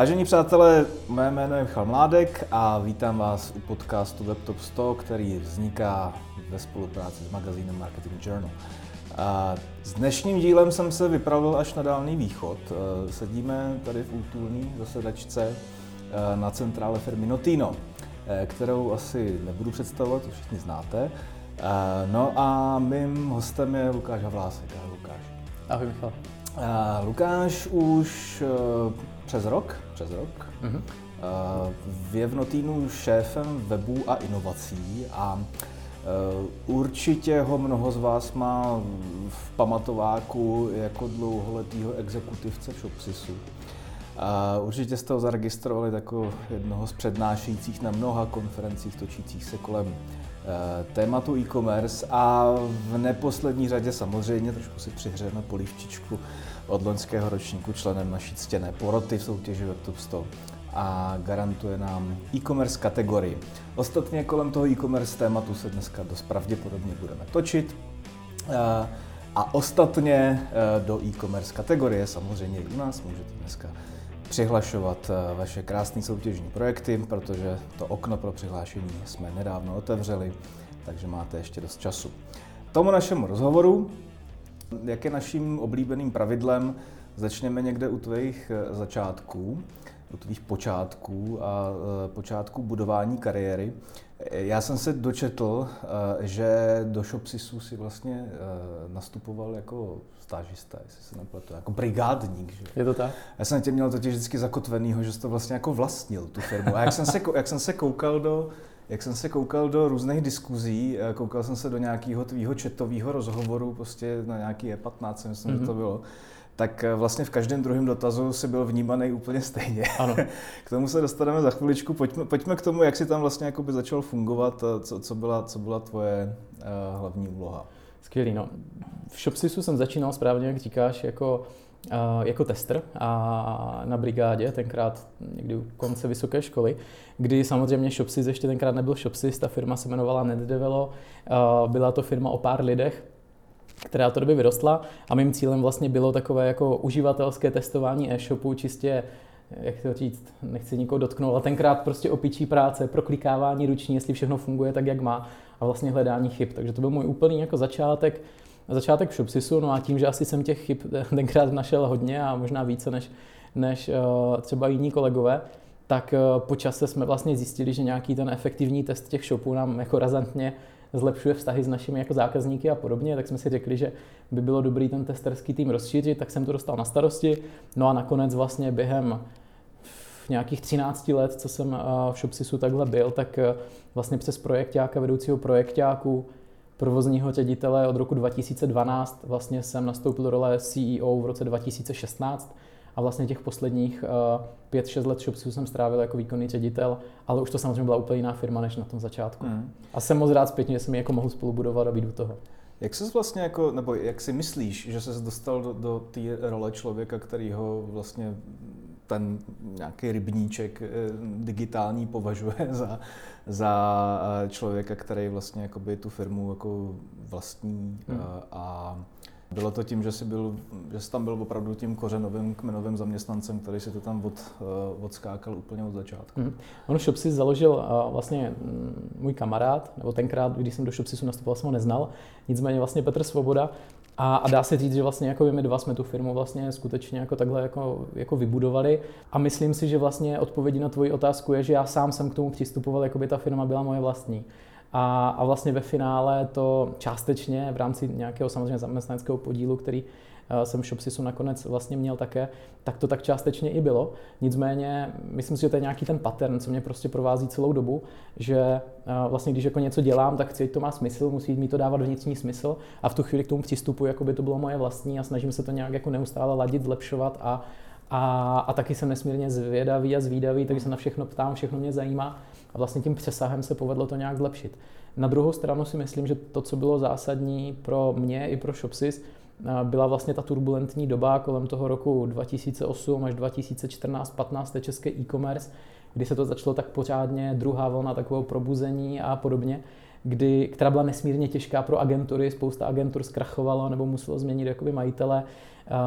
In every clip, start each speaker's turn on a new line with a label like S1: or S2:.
S1: Vážení přátelé, mé jméno je Michal Mládek a vítám vás u podcastu WebTop 100, který vzniká ve spolupráci s magazínem Marketing Journal. A s dnešním dílem jsem se vypravil až na Dálný východ. E, sedíme tady v útulné zasedačce e, na centrále firmy Notino, e, kterou asi nebudu představovat, to všichni znáte. No a mým hostem je Lukáš Havlásek. Ahoj Lukáš.
S2: Ahoj Michal.
S1: Lukáš už přes rok, přes rok, mm-hmm. je v Notínu šéfem webu a inovací a určitě ho mnoho z vás má v pamatováku jako dlouholetýho exekutivce v Shopsisu. Určitě jste ho zaregistrovali jako jednoho z přednášejících na mnoha konferencích točících se kolem tématu e-commerce a v neposlední řadě samozřejmě trošku si přihřejeme polivčičku od loňského ročníku členem naší ctěné poroty v soutěži WebTop 100 a garantuje nám e-commerce kategorii. Ostatně kolem toho e-commerce tématu se dneska dost pravděpodobně budeme točit. A ostatně e, do e-commerce kategorie samozřejmě i u nás můžete dneska přihlašovat e, vaše krásné soutěžní projekty, protože to okno pro přihlášení jsme nedávno otevřeli, takže máte ještě dost času. Tomu našemu rozhovoru jak je naším oblíbeným pravidlem, začneme někde u tvých eh, začátků, u tvých počátků a eh, počátků budování kariéry. Já jsem se dočetl, eh, že do Shopsisu si vlastně nastupoval jako stážista, jestli se nepletu, jako brigádník. Že?
S2: Je to tak?
S1: Já jsem tě měl totiž vždycky zakotvenýho, že jsi to vlastně jako vlastnil, tu firmu. A jak jsem se, jak jsem se koukal do jak jsem se koukal do různých diskuzí, eh, koukal jsem se do nějakého tvýho četového rozhovoru, prostě na nějaký E15, myslím, mm-hmm. že to mhm. bylo, tak eh, vlastně v každém druhém dotazu si byl vnímaný úplně stejně.
S2: Ano.
S1: k tomu se dostaneme za chviličku. Pojďme, pojďme k tomu, jak si tam vlastně začal fungovat, co, co, byla, co byla tvoje uh, hlavní úloha.
S2: Skvělý, no. V Shopsisu jsem začínal správně, jak říkáš, jako jako tester a na brigádě, tenkrát někdy u konce vysoké školy, kdy samozřejmě Shopsys ještě tenkrát nebyl Shopsys, ta firma se jmenovala NetDevelo, byla to firma o pár lidech, která to době vyrostla a mým cílem vlastně bylo takové jako uživatelské testování e-shopu, čistě jak to říct, nechci nikoho dotknout, ale tenkrát prostě opičí práce, proklikávání ruční, jestli všechno funguje tak, jak má a vlastně hledání chyb. Takže to byl můj úplný jako začátek začátek v Shopsisu, no a tím, že asi jsem těch chyb tenkrát našel hodně a možná více než, než uh, třeba jiní kolegové, tak uh, po čase jsme vlastně zjistili, že nějaký ten efektivní test těch shopů nám jako razantně zlepšuje vztahy s našimi jako zákazníky a podobně, tak jsme si řekli, že by bylo dobrý ten testerský tým rozšířit, tak jsem to dostal na starosti. No a nakonec vlastně během nějakých 13 let, co jsem v Shopsisu takhle byl, tak vlastně přes projektáka, vedoucího projektáku, provozního ředitele od roku 2012. Vlastně jsem nastoupil do role CEO v roce 2016 a vlastně těch posledních 5-6 eh, let Shopsu jsem strávil jako výkonný ředitel, ale už to samozřejmě byla úplně jiná firma než na tom začátku. Mm. A jsem moc rád zpětně, že jsem ji jako mohl spolubudovat a být u toho.
S1: Jak jsi vlastně jako, nebo jak si myslíš, že se dostal do, do té role člověka, který ho vlastně ten nějaký rybníček eh, digitální považuje za, za eh, člověka, který vlastně jakoby tu firmu jako vlastní hmm. Eh, a bylo to tím, že jsi, byl, že jsi tam byl opravdu tím kořenovým kmenovým zaměstnancem, který si to tam od, odskákal úplně od začátku. Mm.
S2: On Shopsy založil uh, vlastně můj kamarád, nebo tenkrát, když jsem do Shopsisu nastupoval, jsem ho neznal, nicméně vlastně Petr Svoboda, a, a dá se říct, že vlastně jako my dva jsme tu firmu vlastně skutečně jako takhle jako, jako vybudovali. A myslím si, že vlastně odpovědí na tvoji otázku je, že já sám jsem k tomu přistupoval, jako by ta firma byla moje vlastní. A, a vlastně ve finále to částečně v rámci nějakého samozřejmě zaměstnaneckého podílu, který jsem v Shopsisu nakonec vlastně měl také, tak to tak částečně i bylo. Nicméně myslím si, že to je nějaký ten pattern, co mě prostě provází celou dobu, že eh, vlastně když jako něco dělám, tak chci, to má smysl, musí mi to dávat vnitřní smysl a v tu chvíli k tomu přistupuji, jako by to bylo moje vlastní a snažím se to nějak jako neustále ladit, zlepšovat a, a, a taky jsem nesmírně zvědavý a zvídavý, takže se na všechno ptám, všechno mě zajímá a vlastně tím přesahem se povedlo to nějak zlepšit. Na druhou stranu si myslím, že to, co bylo zásadní pro mě i pro Shopsys, byla vlastně ta turbulentní doba kolem toho roku 2008 až 2014-15 české e-commerce, kdy se to začalo tak pořádně, druhá vlna takového probuzení a podobně, kdy, která byla nesmírně těžká pro agentury, spousta agentur zkrachovalo nebo muselo změnit jakoby majitele,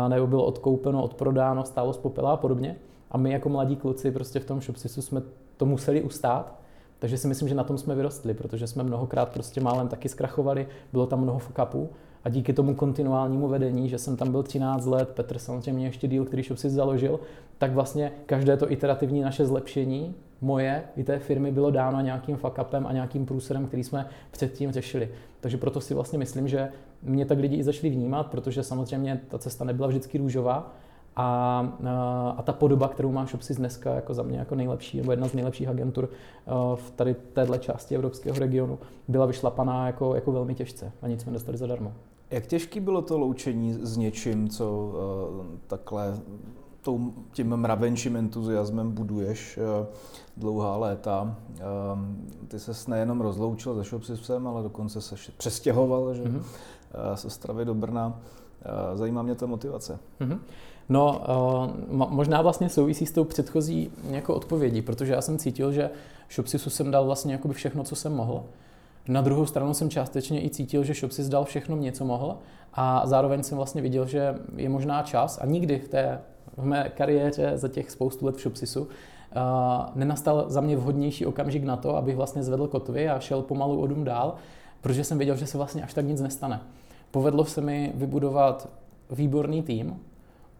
S2: nebo bylo odkoupeno, odprodáno, stálo z popela a podobně. a my jako mladí kluci prostě v tom Shopsisu jsme to museli ustát, takže si myslím, že na tom jsme vyrostli, protože jsme mnohokrát prostě málem taky zkrachovali, bylo tam mnoho fuck a díky tomu kontinuálnímu vedení, že jsem tam byl 13 let, Petr samozřejmě ještě díl, který si založil, tak vlastně každé to iterativní naše zlepšení, moje i té firmy, bylo dáno nějakým fuck upem a nějakým průserem, který jsme předtím řešili. Takže proto si vlastně myslím, že mě tak lidi i začali vnímat, protože samozřejmě ta cesta nebyla vždycky růžová, a, a ta podoba, kterou má Shopsys dneska jako za mě jako nejlepší, nebo jedna z nejlepších agentur v tady téhle části evropského regionu, byla vyšlapaná jako, jako velmi těžce a nic jsme dostali zadarmo.
S1: Jak těžký bylo to loučení s něčím, co uh, takhle tou, tím mravenčím entuziasmem buduješ uh, dlouhá léta. Uh, ty se nejenom rozloučil se Shopsysem, ale dokonce se přestěhoval že? Mm-hmm. Uh, se Stravy do Brna. Uh, zajímá mě ta motivace. Mm-hmm.
S2: No, uh, možná vlastně souvisí s tou předchozí jako odpovědí, protože já jsem cítil, že Shopsisu jsem dal vlastně jakoby všechno, co jsem mohl. Na druhou stranu jsem částečně i cítil, že Shopsys dal všechno mě, co mohl a zároveň jsem vlastně viděl, že je možná čas a nikdy v té v mé kariéře za těch spoustu let v Shopsisu uh, nenastal za mě vhodnější okamžik na to, abych vlastně zvedl kotvy a šel pomalu o dům dál, protože jsem věděl, že se vlastně až tak nic nestane. Povedlo se mi vybudovat výborný tým,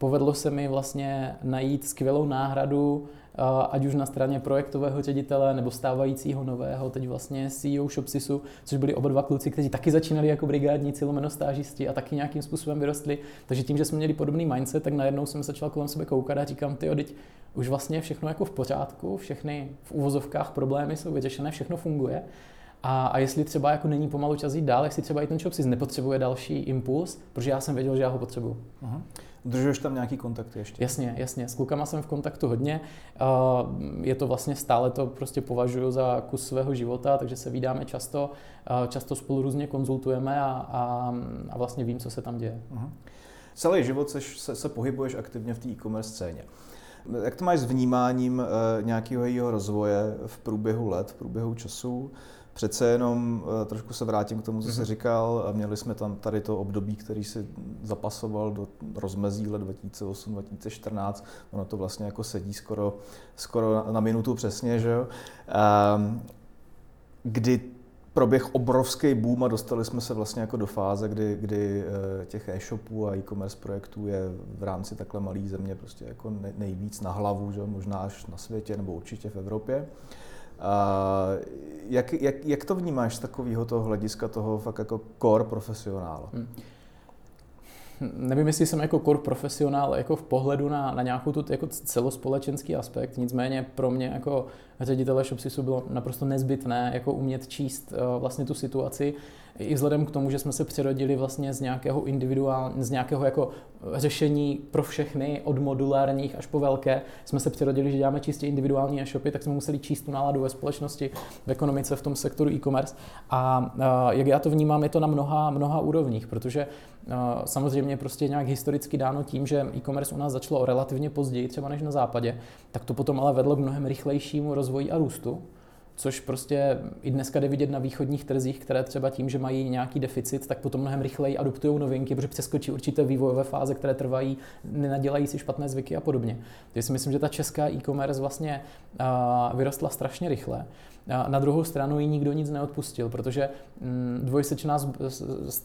S2: povedlo se mi vlastně najít skvělou náhradu, ať už na straně projektového ředitele nebo stávajícího nového, teď vlastně CEO Shopsisu, což byli oba dva kluci, kteří taky začínali jako brigádníci, lomeno stážisti a taky nějakým způsobem vyrostli. Takže tím, že jsme měli podobný mindset, tak najednou jsem začal kolem sebe koukat a říkám, ty teď už vlastně všechno jako v pořádku, všechny v uvozovkách problémy jsou vyřešené, všechno funguje. A, a jestli třeba jako není pomalu čas jít dál, jestli třeba i ten Shopsys nepotřebuje další impuls, protože já jsem věděl, že já ho potřebuju. Uh-huh.
S1: Držuješ tam nějaký kontakty ještě?
S2: Jasně, jasně. S klukama jsem v kontaktu hodně. Je to vlastně stále to prostě považuji za kus svého života, takže se vídáme často, často spolu různě konzultujeme a, a, a vlastně vím, co se tam děje. Uh-huh.
S1: Celý život se, se, se pohybuješ aktivně v té e-commerce scéně. Jak to máš s vnímáním e, nějakého jejího rozvoje v průběhu let, v průběhu času? Přece jenom eh, trošku se vrátím k tomu, co jsi mhm. říkal. Měli jsme tam tady to období, který si zapasoval do rozmezí let 2008-2014. Ono to vlastně jako sedí skoro, skoro na minutu přesně, že jo? Ehm, kdy proběh obrovský boom a dostali jsme se vlastně jako do fáze, kdy, kdy eh, těch e-shopů a e-commerce projektů je v rámci takhle malé země prostě jako nejvíc na hlavu, že? možná až na světě nebo určitě v Evropě. Jak, jak, jak to vnímáš z takového toho hlediska toho fakt jako core profesionála? Hmm.
S2: Nevím, jestli jsem jako core profesionál jako v pohledu na, na nějakou tu jako celospolečenský aspekt, nicméně pro mě jako ředitele Shopsisu bylo naprosto nezbytné jako umět číst uh, vlastně tu situaci, i vzhledem k tomu, že jsme se přirodili vlastně z nějakého individuál, z nějakého jako řešení pro všechny, od modulárních až po velké, jsme se přirodili, že děláme čistě individuální e-shopy, tak jsme museli číst tu náladu ve společnosti, v ekonomice, v tom sektoru e-commerce. A jak já to vnímám, je to na mnoha, mnoha úrovních, protože samozřejmě prostě nějak historicky dáno tím, že e-commerce u nás začalo relativně později, třeba než na západě, tak to potom ale vedlo k mnohem rychlejšímu rozvoji a růstu což prostě i dneska jde vidět na východních trzích, které třeba tím, že mají nějaký deficit, tak potom mnohem rychleji adoptují novinky, protože přeskočí určité vývojové fáze, které trvají, nenadělají si špatné zvyky a podobně. Takže si myslím, že ta česká e-commerce vlastně vyrostla strašně rychle. Na druhou stranu ji nikdo nic neodpustil, protože mm, dvojsečná,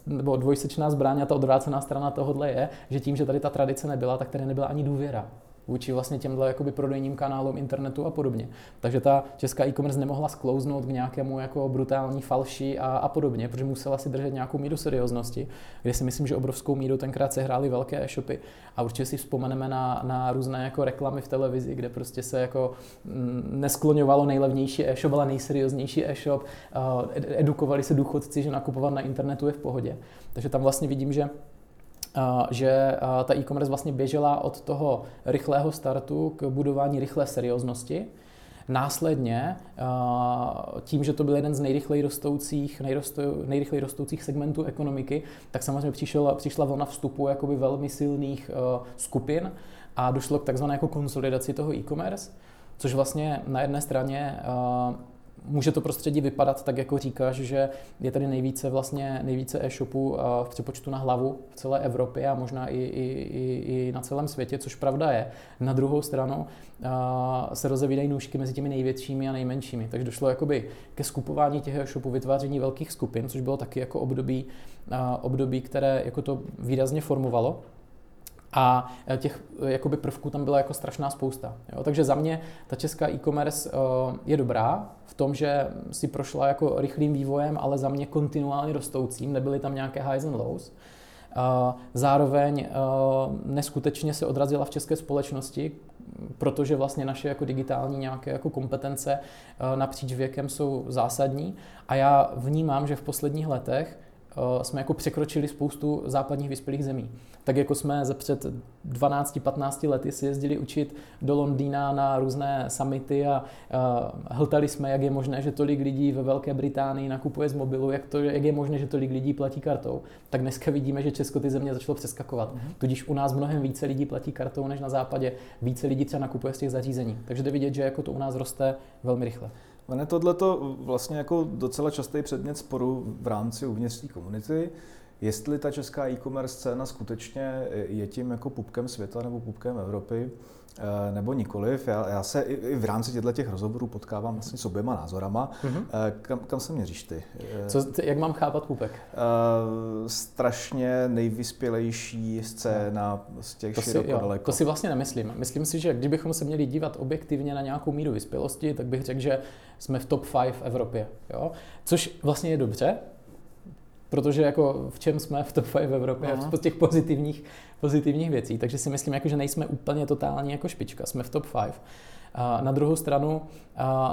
S2: nebo dvojsečná zbraň a ta odvrácená strana tohohle je, že tím, že tady ta tradice nebyla, tak tady nebyla ani důvěra vůči vlastně těmhle jakoby prodejním kanálům internetu a podobně. Takže ta česká e-commerce nemohla sklouznout k nějakému jako brutální falši a, a podobně, protože musela si držet nějakou míru serióznosti, kde si myslím, že obrovskou míru tenkrát se hrály velké e-shopy a určitě si vzpomeneme na, na různé jako reklamy v televizi, kde prostě se jako mm, neskloňovalo nejlevnější e-shop, ale nejserióznější e-shop, edukovali se důchodci, že nakupovat na internetu je v pohodě. Takže tam vlastně vidím, že že ta e-commerce vlastně běžela od toho rychlého startu k budování rychlé serióznosti. Následně, tím, že to byl jeden z nejrychleji rostoucích, nejrychleji rostoucích segmentů ekonomiky, tak samozřejmě přišel, přišla vlna vstupu jakoby velmi silných skupin a došlo k takzvané jako konsolidaci toho e-commerce, což vlastně na jedné straně může to prostředí vypadat tak, jako říkáš, že je tady nejvíce vlastně nejvíce e-shopů v přepočtu na hlavu v celé Evropě a možná i, i, i, i na celém světě, což pravda je. Na druhou stranu se rozevídají nůžky mezi těmi největšími a nejmenšími. Takže došlo jakoby ke skupování těch e-shopů, vytváření velkých skupin, což bylo taky jako období, období, které jako to výrazně formovalo. A e, těch e, jakoby prvků tam byla jako strašná spousta. Jo? Takže za mě ta česká e-commerce uh, je dobrá v tom, že si prošla jako rychlým vývojem, ale za mě kontinuálně rostoucím, nebyly tam nějaké highs and lows. Zároveň neskutečně se odrazila v české společnosti, protože vlastně naše jako digitální nějaké jako kompetence napříč věkem jsou zásadní a já vnímám, že v posledních letech Eh, jsme jako překročili spoustu západních vyspělých zemí. Tak jako jsme ze před 12-15 lety si jezdili učit do Londýna na různé summity a uh, hltali jsme, jak je možné, že tolik lidí ve Velké Británii nakupuje z mobilu, jak, to, jak je možné, že tolik lidí platí kartou, tak dneska vidíme, že Česko ty země začalo přeskakovat. Mm-hmm. Tudíž u nás mnohem více lidí platí kartou než na západě, více lidí třeba nakupuje z těch zařízení. Takže jde vidět, že jako to u nás roste velmi rychle.
S1: Ono tohle to vlastně jako docela častý předmět sporu v rámci uvnitř komunity, jestli ta česká e-commerce scéna skutečně je tím jako pupkem světa nebo pupkem Evropy, eh, nebo nikoliv. Já, já se i v rámci těchto těch rozhovorů potkávám vlastně s oběma názorama. Mm-hmm. Kam, kam se měříš ty?
S2: Co, jak mám chápat pupek?
S1: Uh, strašně nejvyspělejší scéna z těch to široko si, jo, daleko.
S2: To si vlastně nemyslím. Myslím si, že kdybychom se měli dívat objektivně na nějakou míru vyspělosti, tak bych řekl, že jsme v top 5 v Evropě. Jo? Což vlastně je dobře, protože jako v čem jsme v top 5 v Evropě, Aha. v těch pozitivních, pozitivních věcí. Takže si myslím, jako, že nejsme úplně totální jako špička, jsme v top 5. A na druhou stranu,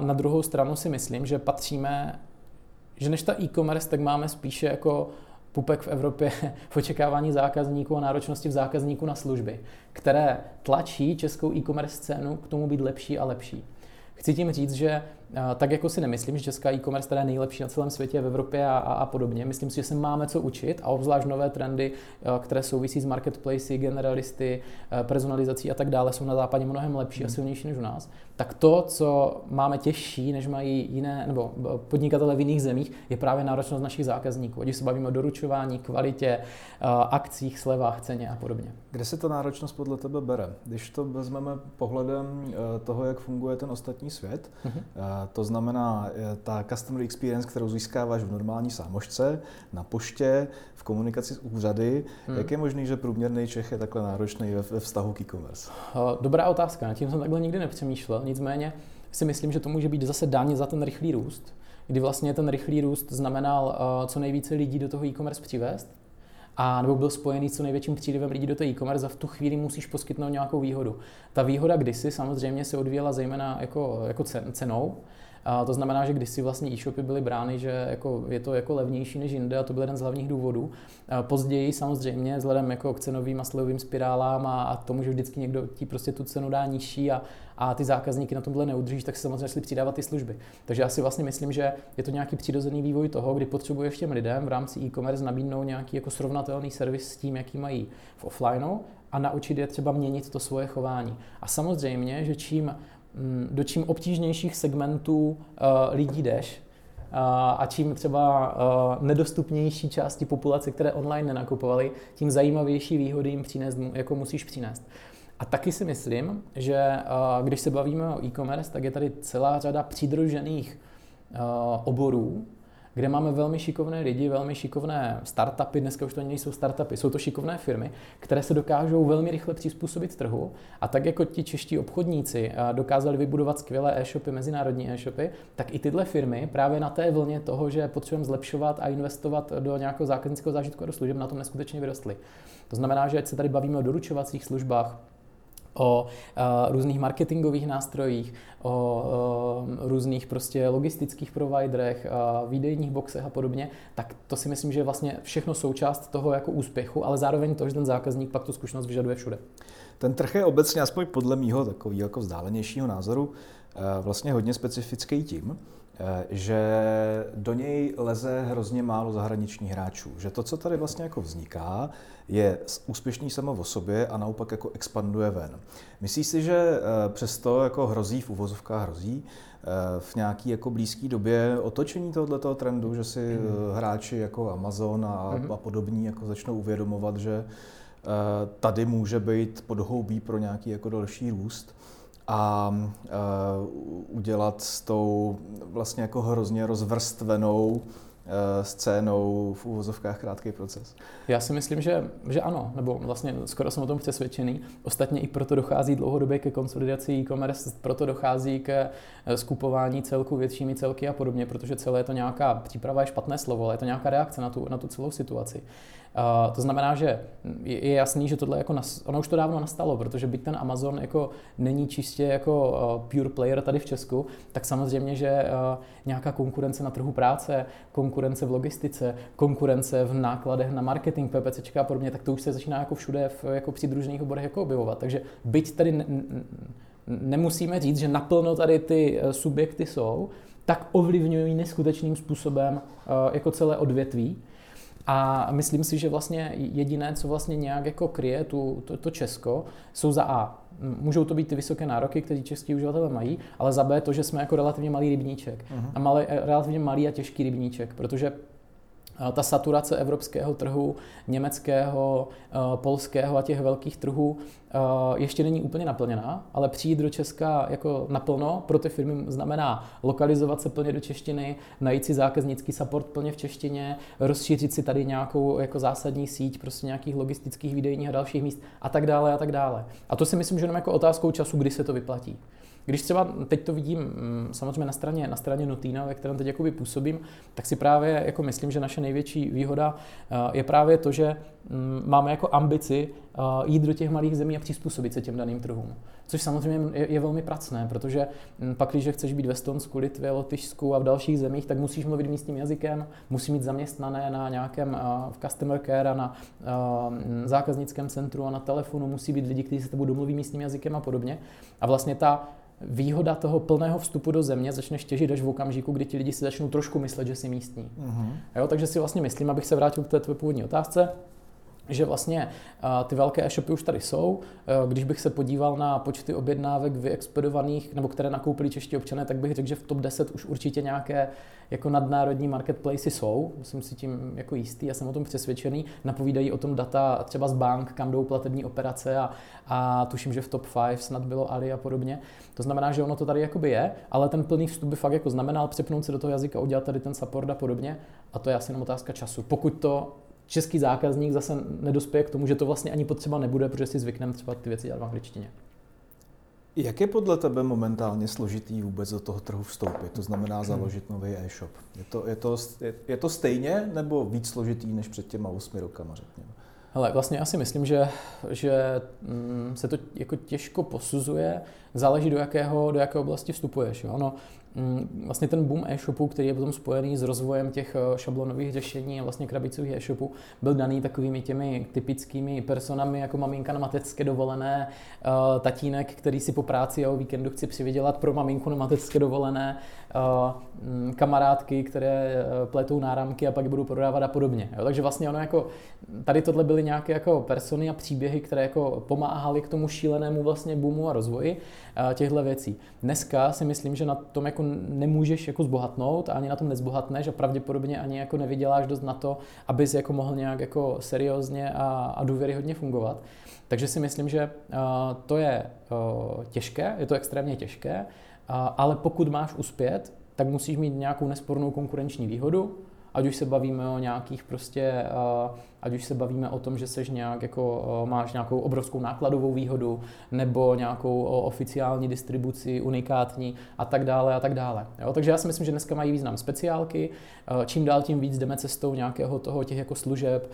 S2: na druhou stranu si myslím, že patříme, že než ta e-commerce, tak máme spíše jako pupek v Evropě v očekávání zákazníků a náročnosti v zákazníků na služby, které tlačí českou e-commerce scénu k tomu být lepší a lepší. Chci tím říct, že tak jako si nemyslím, že česká e-commerce teda je nejlepší na celém světě, v Evropě a, a, a podobně. Myslím si, že se máme co učit a obzvlášť nové trendy, které souvisí s marketplacy, generalisty, personalizací a tak dále, jsou na západě mnohem lepší hmm. a silnější než u nás. Tak to, co máme těžší, než mají jiné, nebo podnikatele v jiných zemích, je právě náročnost našich zákazníků. Ať se bavíme o doručování, kvalitě, akcích, slevách, ceně a podobně.
S1: Kde se ta náročnost podle tebe bere? Když to vezmeme pohledem e, toho, jak funguje ten ostatní svět, hmm to znamená, eh, ta customer experience, kterou získáváš v normální sámošce, na poště, v komunikaci s úřady, hmm. jak je možný, že průměrný Čech je takhle náročný ve, ve vztahu k e-commerce?
S2: Dobrá otázka, na tím jsem takhle nikdy nepřemýšlel, nicméně si myslím, že to může být zase dáně za ten rychlý růst, kdy vlastně ten rychlý růst znamenal uh, co nejvíce lidí do toho e-commerce přivést, a nebo byl spojený s co největším přílivem lidí do té e-commerce a v tu chvíli musíš poskytnout nějakou výhodu. Ta výhoda kdysi samozřejmě se odvíjela zejména jako, jako cenou, a to znamená, že když si vlastně e-shopy byly brány, že jako je to jako levnější než jinde a to byl jeden z hlavních důvodů. A později samozřejmě vzhledem jako k cenovým a slevovým spirálám a, a tomu, že vždycky někdo ti prostě tu cenu dá nižší a, a ty zákazníky na tomhle neudržíš, tak se samozřejmě šli přidávat ty služby. Takže já si vlastně myslím, že je to nějaký přirozený vývoj toho, kdy potřebuješ těm lidem v rámci e-commerce nabídnout nějaký jako srovnatelný servis s tím, jaký mají v offlineu a naučit je třeba měnit to svoje chování. A samozřejmě, že čím do čím obtížnějších segmentů uh, lidí jdeš, uh, a čím třeba uh, nedostupnější části populace, které online nenakupovali, tím zajímavější výhody jim přinést, jako musíš přinést. A taky si myslím, že když se bavíme o e-commerce, tak je tady celá řada přidružených oborů, kde máme velmi šikovné lidi, velmi šikovné startupy, dneska už to nejsou startupy, jsou to šikovné firmy, které se dokážou velmi rychle přizpůsobit trhu. A tak jako ti čeští obchodníci dokázali vybudovat skvělé e-shopy, mezinárodní e-shopy, tak i tyhle firmy právě na té vlně toho, že potřebujeme zlepšovat a investovat do nějakého zákaznického zážitku a do služeb, na tom neskutečně vyrostly. To znamená, že ať se tady bavíme o doručovacích službách, o uh, různých marketingových nástrojích, o uh, různých prostě logistických providerech, uh, výdejních boxech a podobně, tak to si myslím, že je vlastně všechno součást toho jako úspěchu, ale zároveň to, že ten zákazník pak tu zkušenost vyžaduje všude.
S1: Ten trh je obecně, aspoň podle mýho takového jako vzdálenějšího názoru, vlastně hodně specifický tím, že do něj leze hrozně málo zahraničních hráčů. Že to, co tady vlastně jako vzniká, je úspěšný samo o sobě a naopak jako expanduje ven. Myslíš si, že eh, přesto jako hrozí, v uvozovkách hrozí, eh, v nějaký jako blízké době otočení tohoto trendu, že si mm. hráči jako Amazon a, mm. a podobní jako začnou uvědomovat, že tady může být podhoubí pro nějaký jako další růst a udělat s tou vlastně jako hrozně rozvrstvenou Eh, scénou v úvozovkách krátký proces?
S2: Já si myslím, že, že ano, nebo vlastně skoro jsem o tom přesvědčený. Ostatně i proto dochází dlouhodobě ke konsolidaci e-commerce, proto dochází ke eh, skupování celku většími celky a podobně, protože celé je to nějaká příprava je špatné slovo, ale je to nějaká reakce na tu, na tu celou situaci. Uh, to znamená, že je jasný, že tohle jako nas, ono už to dávno nastalo, protože byť ten Amazon jako není čistě jako uh, pure player tady v Česku, tak samozřejmě, že uh, nějaká konkurence na trhu práce, konkurence v logistice, konkurence v nákladech na marketing, PPC a podobně, tak to už se začíná jako všude v jako přidružených oborech jako objevovat. Takže byť tady ne, nemusíme říct, že naplno tady ty subjekty jsou, tak ovlivňují neskutečným způsobem jako celé odvětví. A myslím si, že vlastně jediné, co vlastně nějak jako kryje tu, to, to Česko, jsou za A. Můžou to být ty vysoké nároky, které český uživatelé mají, ale za B to, že jsme jako relativně malý rybníček. Uh-huh. A malý, relativně malý a těžký rybníček, protože ta saturace evropského trhu, německého, eh, polského a těch velkých trhů eh, ještě není úplně naplněná, ale přijít do Česka jako naplno pro ty firmy znamená lokalizovat se plně do češtiny, najít si zákaznický support plně v češtině, rozšířit si tady nějakou jako zásadní síť prostě nějakých logistických výdejních a dalších míst a tak dále a tak dále. A to si myslím, že jenom jako otázkou času, kdy se to vyplatí. Když třeba teď to vidím mm, samozřejmě na straně, na straně Notina, ve kterém teď jakoby působím, tak si právě jako myslím, že naše největší výhoda eh, je právě to, že máme jako ambici eh, jít do těch malých zemí a přizpůsobit se těm daným trhům. Což samozřejmě je, je velmi pracné, protože mm, pak, když chceš být ve Stonsku, Litvě, Lotyšsku a v dalších zemích, tak musíš mluvit místním jazykem, musí mít zaměstnané na nějakém uh, v customer care a na uh, zákaznickém centru a na telefonu, musí být lidi, kteří se tebou domluví místním jazykem a podobně. A vlastně ta výhoda toho plného vstupu do země začne těžit až v okamžiku, kdy ti lidi si začnou trošku myslet, že jsi místní. Uh-huh. Jo, takže si vlastně myslím, abych se vrátil k té tvé původní otázce, že vlastně ty velké e-shopy už tady jsou. Když bych se podíval na počty objednávek vyexpedovaných, nebo které nakoupili čeští občané, tak bych řekl, že v top 10 už určitě nějaké jako nadnárodní marketplace jsou. Jsem si tím jako jistý, já jsem o tom přesvědčený. Napovídají o tom data třeba z bank, kam jdou platební operace a, a tuším, že v top 5 snad bylo Ali a podobně. To znamená, že ono to tady jakoby je, ale ten plný vstup by fakt jako znamenal přepnout se do toho jazyka, udělat tady ten support a podobně. A to je asi jenom otázka času. Pokud to český zákazník zase nedospěje k tomu, že to vlastně ani potřeba nebude, protože si zvykneme třeba ty věci dělat v angličtině.
S1: Jak je podle tebe momentálně složitý vůbec do toho trhu vstoupit? To znamená založit nový e-shop. Je to, je, to, je, to stejně nebo víc složitý než před těma 8 rokama, řekněme?
S2: Hele, vlastně já si myslím, že, že mm, se to jako těžko posuzuje, záleží do jakého, do jaké oblasti vstupuješ. Jo? No, vlastně ten boom e-shopu, který je potom spojený s rozvojem těch eh, šablonových řešení a vlastně krabicových e-shopů, byl daný takovými těmi typickými personami jako maminka na mateřské dovolené, eh, tatínek, který si po práci a o víkendu chci přivydělat pro maminku na mateřské dovolené, eh, mm, kamarádky, které pletou náramky a pak budou prodávat a podobně. Takže vlastně ono jako, tady tohle byly nějaké jako persony a příběhy, které jako pomáhaly k tomu šílenému vlastně boomu a rozvoji těchto věcí. Dneska si myslím, že na tom jako nemůžeš jako zbohatnout a ani na tom nezbohatneš a pravděpodobně ani jako nevyděláš dost na to, abys jako mohl nějak jako seriózně a, a důvěryhodně fungovat. Takže si myslím, že uh, to je uh, těžké, je to extrémně těžké, uh, ale pokud máš uspět, tak musíš mít nějakou nespornou konkurenční výhodu, ať už se bavíme o nějakých prostě, ať už se bavíme o tom, že seš nějak jako, máš nějakou obrovskou nákladovou výhodu, nebo nějakou oficiální distribuci, unikátní a tak dále a tak dále. Jo? Takže já si myslím, že dneska mají význam speciálky, čím dál tím víc jdeme cestou nějakého toho těch jako služeb,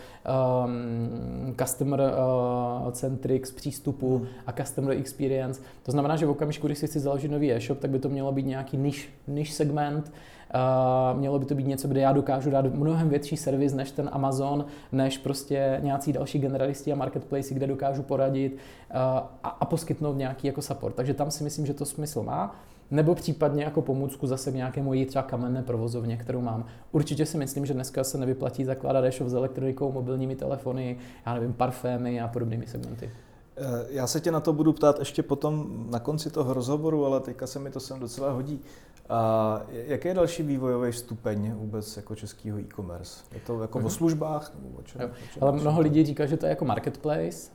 S2: um, customer uh, centric přístupu hmm. a customer experience. To znamená, že v okamžiku, když si chci založit nový e-shop, tak by to mělo být nějaký niž, niž segment, Uh, mělo by to být něco, kde já dokážu dát mnohem větší servis než ten Amazon, než prostě nějací další generalisti a marketplace, kde dokážu poradit uh, a, a poskytnout nějaký jako support. Takže tam si myslím, že to smysl má. nebo případně jako pomůcku zase k nějaké mojí třeba kamenné provozovně, kterou mám. Určitě si myslím, že dneska se nevyplatí zakládat e-shop s elektronikou, mobilními telefony, já nevím, parfémy a podobnými segmenty.
S1: Eh, já se tě na to budu ptát ještě potom na konci toho rozhovoru, ale teďka se mi to sem docela hodí. A jaký je další vývojový stupeň vůbec jako českého e-commerce? Je to jako mm-hmm. o mhm. službách? Nebo o čem,
S2: jo. o čem Ale mnoho lidí říká, že to je jako marketplace.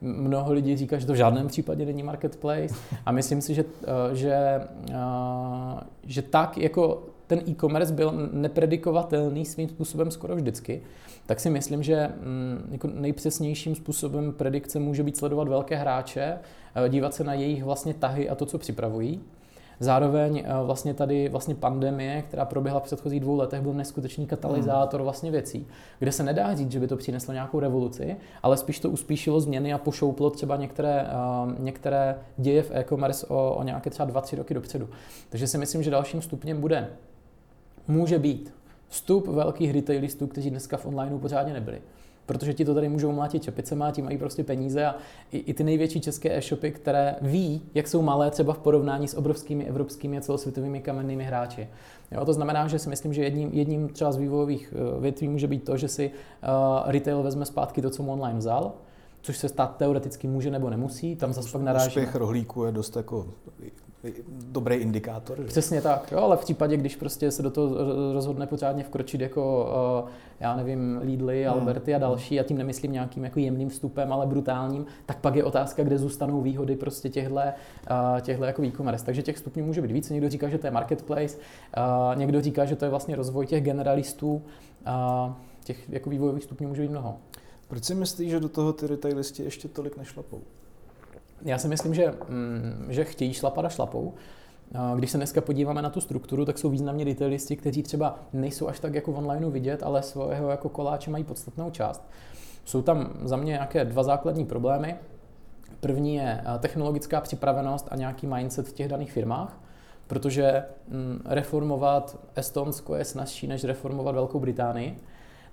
S2: Mnoho lidí říká, že to v žádném případě není marketplace. A myslím si, že, uh, že, uh, že tak jako ten e-commerce byl nepredikovatelný svým způsobem skoro vždycky, tak si myslím, že mm, jako nejpřesnějším způsobem predikce může být sledovat velké hráče, dívat se na jejich vlastně tahy a to, co připravují Zároveň eh, vlastně tady vlastně pandemie, která proběhla v předchozích dvou letech, byl neskutečný katalyzátor hmm. vlastně věcí, kde se nedá říct, že by to přineslo nějakou revoluci, ale spíš to uspíšilo změny a pošouplo třeba některé, uh, některé děje v e-commerce o, o nějaké třeba dva, tři roky dopředu. Takže si myslím, že dalším stupněm bude, může být vstup velkých retailistů, kteří dneska v onlineu pořádně nebyli protože ti to tady můžou mlátit čepicema, ti mají prostě peníze a i, i ty největší české e-shopy, které ví, jak jsou malé třeba v porovnání s obrovskými evropskými a celosvětovými kamennými hráči. Jo, to znamená, že si myslím, že jedním, jedním třeba z vývojových eh, větví může být to, že si uh, retail vezme zpátky to, co mu online vzal, což se stát teoreticky může nebo nemusí. Tam zase pak naráží.
S1: Úspěch rohlíku je dost jako dobrý indikátor. Že?
S2: Přesně tak, jo, ale v případě, když prostě se do toho rozhodne pořádně vkročit jako, uh, já nevím, Lidly, hmm. Alberty a další, a tím nemyslím nějakým jako jemným vstupem, ale brutálním, tak pak je otázka, kde zůstanou výhody prostě těchto, uh, těchto jako e-commerce. Takže těch stupňů může být víc. Někdo říká, že to je marketplace, uh, někdo říká, že to je vlastně rozvoj těch generalistů, těch jako vývojových stupňů může být mnoho.
S1: Proč si myslíš, že do toho ty retailisti ještě tolik nešlapou?
S2: Já si myslím, že, mm, že chtějí šlapat a šlapou. Když se dneska podíváme na tu strukturu, tak jsou významní retailisti, kteří třeba nejsou až tak jako v onlineu vidět, ale svého jako koláče mají podstatnou část. Jsou tam za mě nějaké dva základní problémy. První je technologická připravenost a nějaký mindset v těch daných firmách, protože mm, reformovat Estonsko je snažší, než reformovat Velkou Británii.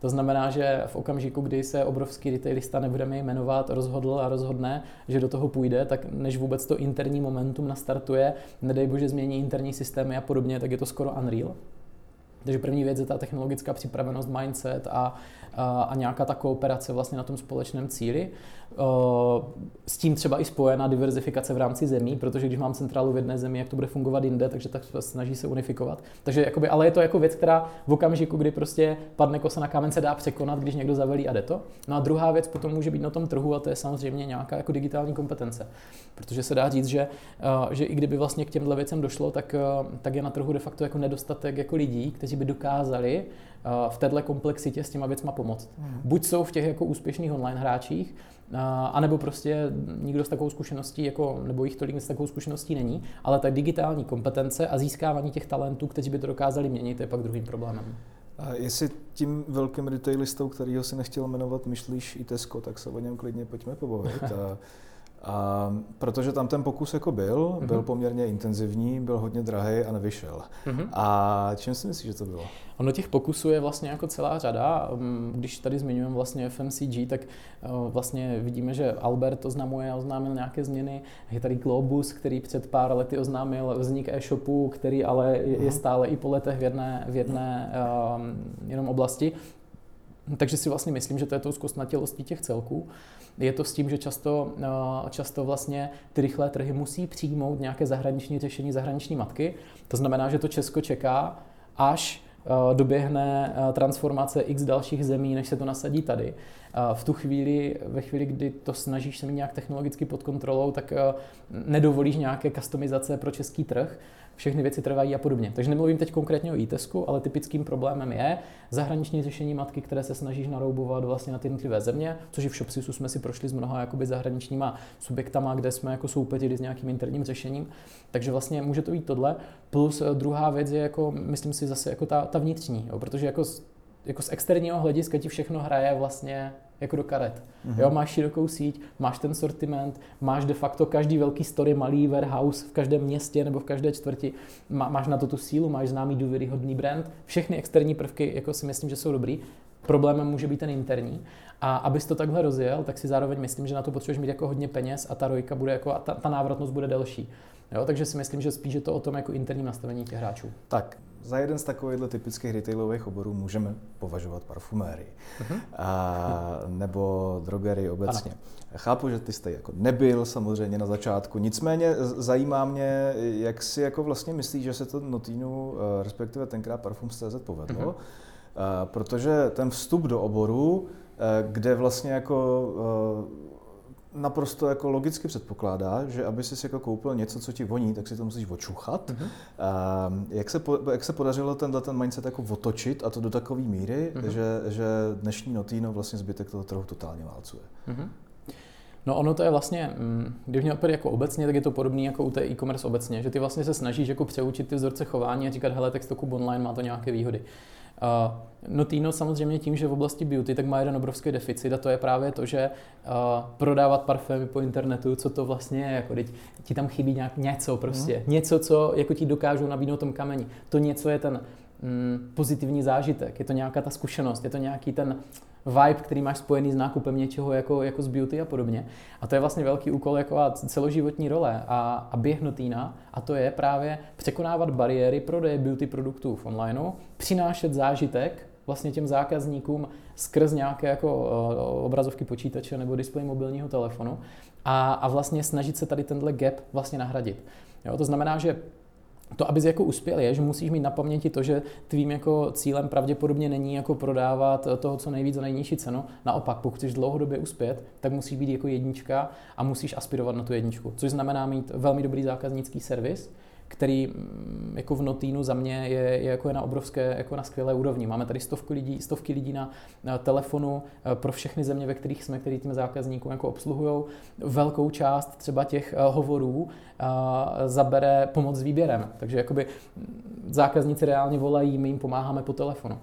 S2: To znamená, že v okamžiku, kdy se obrovský retailista, nebudeme jmenovat, rozhodl a rozhodne, že do toho půjde, tak než vůbec to interní momentum nastartuje, nedej bože změní interní systémy a podobně, tak je to skoro unreal. Takže první věc je ta technologická připravenost, mindset a, a, a nějaká ta kooperace vlastně na tom společném cíli. S tím třeba i spojená diverzifikace v rámci zemí, protože když mám centrálu v jedné zemi, jak to bude fungovat jinde, takže tak snaží se unifikovat. Takže jakoby, ale je to jako věc, která v okamžiku, kdy prostě padne kosa na kámen, se dá překonat, když někdo zavelí a jde to. No a druhá věc potom může být na tom trhu a to je samozřejmě nějaká jako digitální kompetence. Protože se dá říct, že, že i kdyby vlastně k těmhle věcem došlo, tak, tak je na trhu de facto jako nedostatek jako lidí, kteří by dokázali v této komplexitě s těma věcma pomoct. Hmm. Buď jsou v těch jako úspěšných online hráčích, a nebo prostě nikdo s takovou zkušeností, jako, nebo jich tolik s takovou zkušeností není, ale ta digitální kompetence a získávání těch talentů, kteří by to dokázali měnit, je pak druhým problémem.
S1: A jestli tím velkým retailistou, kterýho si nechtěl jmenovat, myšlíš i Tesco, tak se o něm klidně pojďme pobavit. A protože tam ten pokus jako byl, mm-hmm. byl poměrně intenzivní, byl hodně drahý a nevyšel. Mm-hmm. A čím si myslíš, že to bylo?
S2: Ono těch pokusů je vlastně jako celá řada. Mm, když tady zmiňujeme vlastně FMCG, tak eh, vlastně vidíme, že Albert oznamuje, oznámil nějaké změny. Je tady Globus, který před pár lety oznámil vznik e-shopu, který ale je mhm. stále i po letech v jedné, v jedné um, jenom oblasti. Takže si vlastně myslím, že to je tou zkostnatělostí těch celků. Je to s tím, že často, eh, často vlastně ty rychlé trhy musí přijmout nějaké zahraniční řešení zahraniční matky. To znamená, že to Česko čeká, až eh, doběhne eh, transformace x dalších zemí, než se to nasadí tady. V tu chvíli, ve chvíli, kdy to snažíš se mít nějak technologicky pod kontrolou, tak nedovolíš nějaké customizace pro český trh všechny věci trvají a podobně. Takže nemluvím teď konkrétně o e ale typickým problémem je zahraniční řešení matky, které se snažíš naroubovat vlastně na ty jednotlivé země, což i v Shopsisu jsme si prošli s mnoha jakoby zahraničníma subjektama, kde jsme jako soupeřili s nějakým interním řešením. Takže vlastně může to být tohle. Plus eh, druhá věc je jako, myslím si zase jako ta, ta vnitřní, jo, protože jako jako z externího hlediska ti všechno hraje vlastně jako do karet. Mm-hmm. Jo, máš širokou síť, máš ten sortiment, máš de facto každý velký story, malý warehouse v každém městě nebo v každé čtvrti, má, máš na to tu sílu, máš známý důvěryhodný brand, všechny externí prvky jako si myslím, že jsou dobrý. Problémem může být ten interní. A abys to takhle rozjel, tak si zároveň myslím, že na to potřebuješ mít jako hodně peněz a ta rojka bude jako, a ta, ta návratnost bude delší. Jo, takže si myslím, že spíš je to o tom jako interním nastavení těch hráčů.
S1: Tak, za jeden z takovýchhle typických retailových oborů můžeme považovat parfumérii. Uh-huh. A, nebo drogerii obecně. Ano. Chápu, že ty jste jako nebyl samozřejmě na začátku, nicméně zajímá mě, jak si jako vlastně myslíš, že se to Notinu, eh, respektive tenkrát CZ povedlo, uh-huh. protože ten vstup do oboru, eh, kde vlastně jako naprosto jako logicky předpokládá, že aby si jako koupil něco, co ti voní, tak si to musíš očuchat. Mm-hmm. Uh, jak, se po, jak se podařilo tenhle ten mindset jako otočit a to do takové míry, mm-hmm. že, že dnešní Notino vlastně zbytek toho trhu totálně válcuje? Mm-hmm.
S2: No ono to je vlastně, mm, když mě opět jako obecně, tak je to podobné jako u té e-commerce obecně, že ty vlastně se snažíš jako přeučit ty vzorce chování a říkat, hele, tak to online má to nějaké výhody. Uh, Notino samozřejmě tím, že v oblasti beauty, tak má jeden obrovský deficit a to je právě to, že uh, prodávat parfémy po internetu, co to vlastně je, jako teď ti tam chybí nějak něco prostě, mm. něco, co jako ti dokážou nabídnout tom kameni. To něco je ten mm, pozitivní zážitek, je to nějaká ta zkušenost, je to nějaký ten vibe, který máš spojený s nákupem něčeho jako, jako z beauty a podobně. A to je vlastně velký úkol jako a celoživotní role a, a běh Notina a to je právě překonávat bariéry prodeje beauty produktů v onlineu, přinášet zážitek vlastně těm zákazníkům skrz nějaké jako obrazovky počítače nebo displej mobilního telefonu a, a vlastně snažit se tady tenhle gap vlastně nahradit. Jo, to znamená, že to, abys jako uspěl, je, že musíš mít na paměti to, že tvým jako cílem pravděpodobně není jako prodávat toho, co nejvíc za nejnižší cenu. Naopak, pokud chceš dlouhodobě uspět, tak musí být jako jednička a musíš aspirovat na tu jedničku. Což znamená mít velmi dobrý zákaznický servis, který mm, jako v Notínu za mě je, je jako je na obrovské, jako na skvělé úrovni. Máme tady stovky lidí, stovky lidí na, na telefonu eh, pro všechny země, ve kterých jsme, který tím zákazníkům jako obsluhují. Velkou část třeba těch eh, hovorů eh, zabere pomoc s výběrem. Takže jakoby mm, zákazníci reálně volají, my jim pomáháme po telefonu.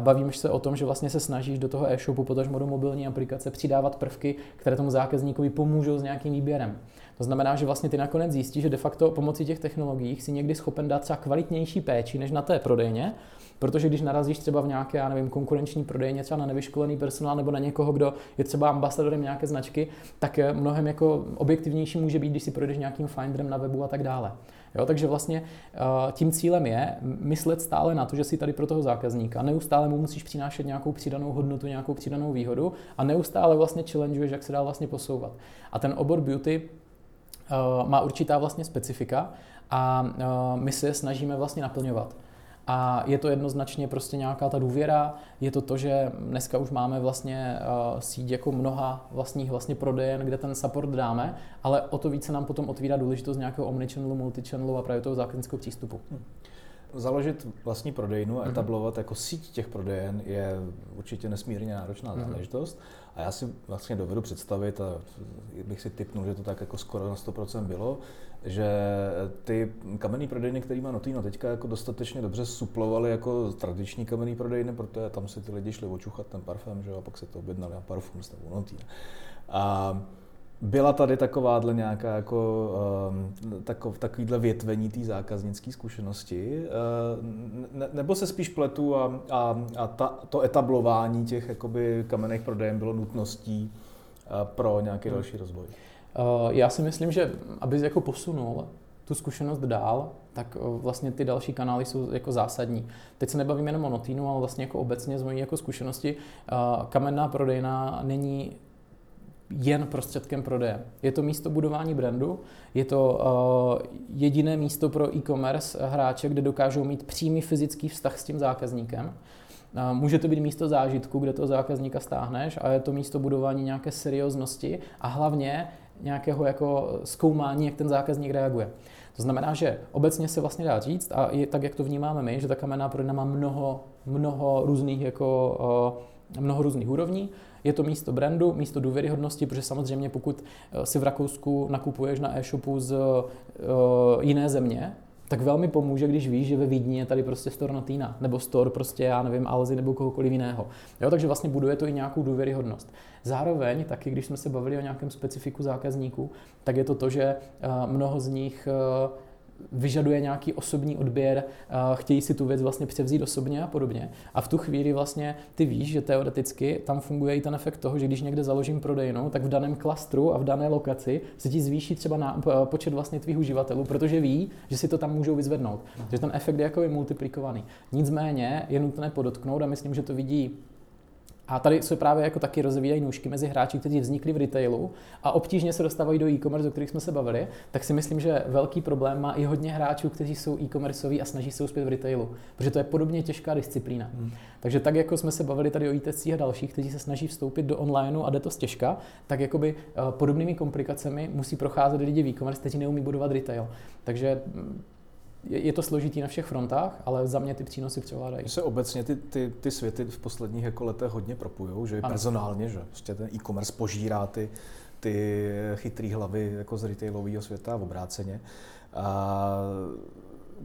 S2: Bavíme se o tom, že vlastně se snažíš do toho e-shopu, potažmo do mobilní aplikace přidávat prvky, které tomu zákazníkovi pomůžou s nějakým výběrem. To znamená, že vlastně ty nakonec zjistíš, že de facto pomocí těch technologií si někdy schopen dát třeba kvalitnější péči než na té prodejně, protože když narazíš třeba v nějaké, já nevím, konkurenční prodejně, třeba na nevyškolený personál nebo na někoho, kdo je třeba ambasadorem nějaké značky, tak mnohem jako objektivnější může být, když si projdeš nějakým finderem na webu a tak dále. Jo, takže vlastně uh, tím cílem je myslet stále na to, že si tady pro toho zákazníka, neustále mu musíš přinášet nějakou přidanou hodnotu, nějakou přidanou výhodu a neustále vlastně challengeuješ, jak se dá vlastně posouvat. A ten obor beauty má určitá vlastně specifika a uh, my se je snažíme vlastně naplňovat. A je to jednoznačně prostě nějaká ta důvěra, je to to, že dneska už máme vlastně uh, síť jako mnoha vlastních vlastně prodejen, kde ten support dáme, ale o to více nám potom otvírá důležitost nějakého omnichannelu, multichannelu a právě toho zákaznického přístupu. Hmm.
S1: Založit vlastní prodejnu a mhm. etablovat mm-hmm. jako síť těch prodejen je určitě nesmírně náročná mm-hmm. záležitost. A já si vlastně dovedu představit, a bych si typnul, že to tak jako skoro na 100% bylo, že ty kamenné prodejny, které má Notino teďka jako dostatečně dobře suplovaly jako tradiční kamenný prodejny, protože tam si ty lidi šli očuchat ten parfém, že a pak se to objednali a parfum z toho Notino. A byla tady takováhle nějaká jako um, takov, takovýhle větvení té zákaznické zkušenosti, uh, ne, nebo se spíš pletu a, a, a ta, to etablování těch jakoby kamenných prodejen bylo nutností uh, pro nějaký hmm. další rozvoj?
S2: Uh, já si myslím, že aby jako posunul tu zkušenost dál, tak vlastně ty další kanály jsou jako zásadní. Teď se nebavíme jenom o Notínu, ale vlastně jako obecně z mojí jako zkušenosti uh, kamenná prodejna není jen prostředkem prodeje. Je to místo budování brandu, je to uh, jediné místo pro e-commerce hráče, kde dokážou mít přímý fyzický vztah s tím zákazníkem. Uh, může to být místo zážitku, kde toho zákazníka stáhneš a je to místo budování nějaké serióznosti a hlavně nějakého jako zkoumání, jak ten zákazník reaguje. To znamená, že obecně se vlastně dá říct, a je tak, jak to vnímáme my, že ta kamenná prodejna má mnoho, mnoho různých jako uh, mnoho různých úrovní. Je to místo brandu, místo důvěryhodnosti, protože samozřejmě pokud eh, si v Rakousku nakupuješ na e-shopu z uh, jiné země, tak velmi pomůže, když víš, že ve Vídni je tady prostě store Natina, nebo store prostě, já nevím, Alzy nebo kohokoliv jiného. Jo, takže vlastně buduje to i nějakou důvěryhodnost. Zároveň, taky když jsme se bavili o nějakém specifiku zákazníků, tak je to to, že uh, mnoho z nich vyžaduje nějaký osobní odběr, chtějí si tu věc vlastně převzít osobně a podobně. A v tu chvíli vlastně ty víš, že teoreticky tam funguje i ten efekt toho, že když někde založím prodejnu, tak v daném klastru a v dané lokaci se ti zvýší třeba na, počet vlastně tvých uživatelů, protože ví, že si to tam můžou vyzvednout. Takže ten efekt je jako je multiplikovaný. Nicméně je nutné podotknout a myslím, že to vidí a tady se právě jako taky rozvíjají nůžky mezi hráči, kteří vznikli v retailu a obtížně se dostávají do e-commerce, o kterých jsme se bavili, tak si myslím, že velký problém má i hodně hráčů, kteří jsou e-commerceoví a snaží se uspět v retailu, protože to je podobně těžká disciplína. Hmm. Takže tak, jako jsme se bavili tady o ITC a dalších, kteří se snaží vstoupit do onlineu a jde to stěžka, tak jakoby eh, podobnými komplikacemi musí procházet lidi v e-commerce, kteří neumí budovat retail. Takže mm, je to složitý na všech frontách, ale za mě ty přínosy převládají.
S1: Se obecně ty, ty, ty světy v posledních jako letech hodně propujou, že ano. personálně, že prostě ten e-commerce požírá ty, ty chytrý hlavy jako z retailového světa a obráceně. A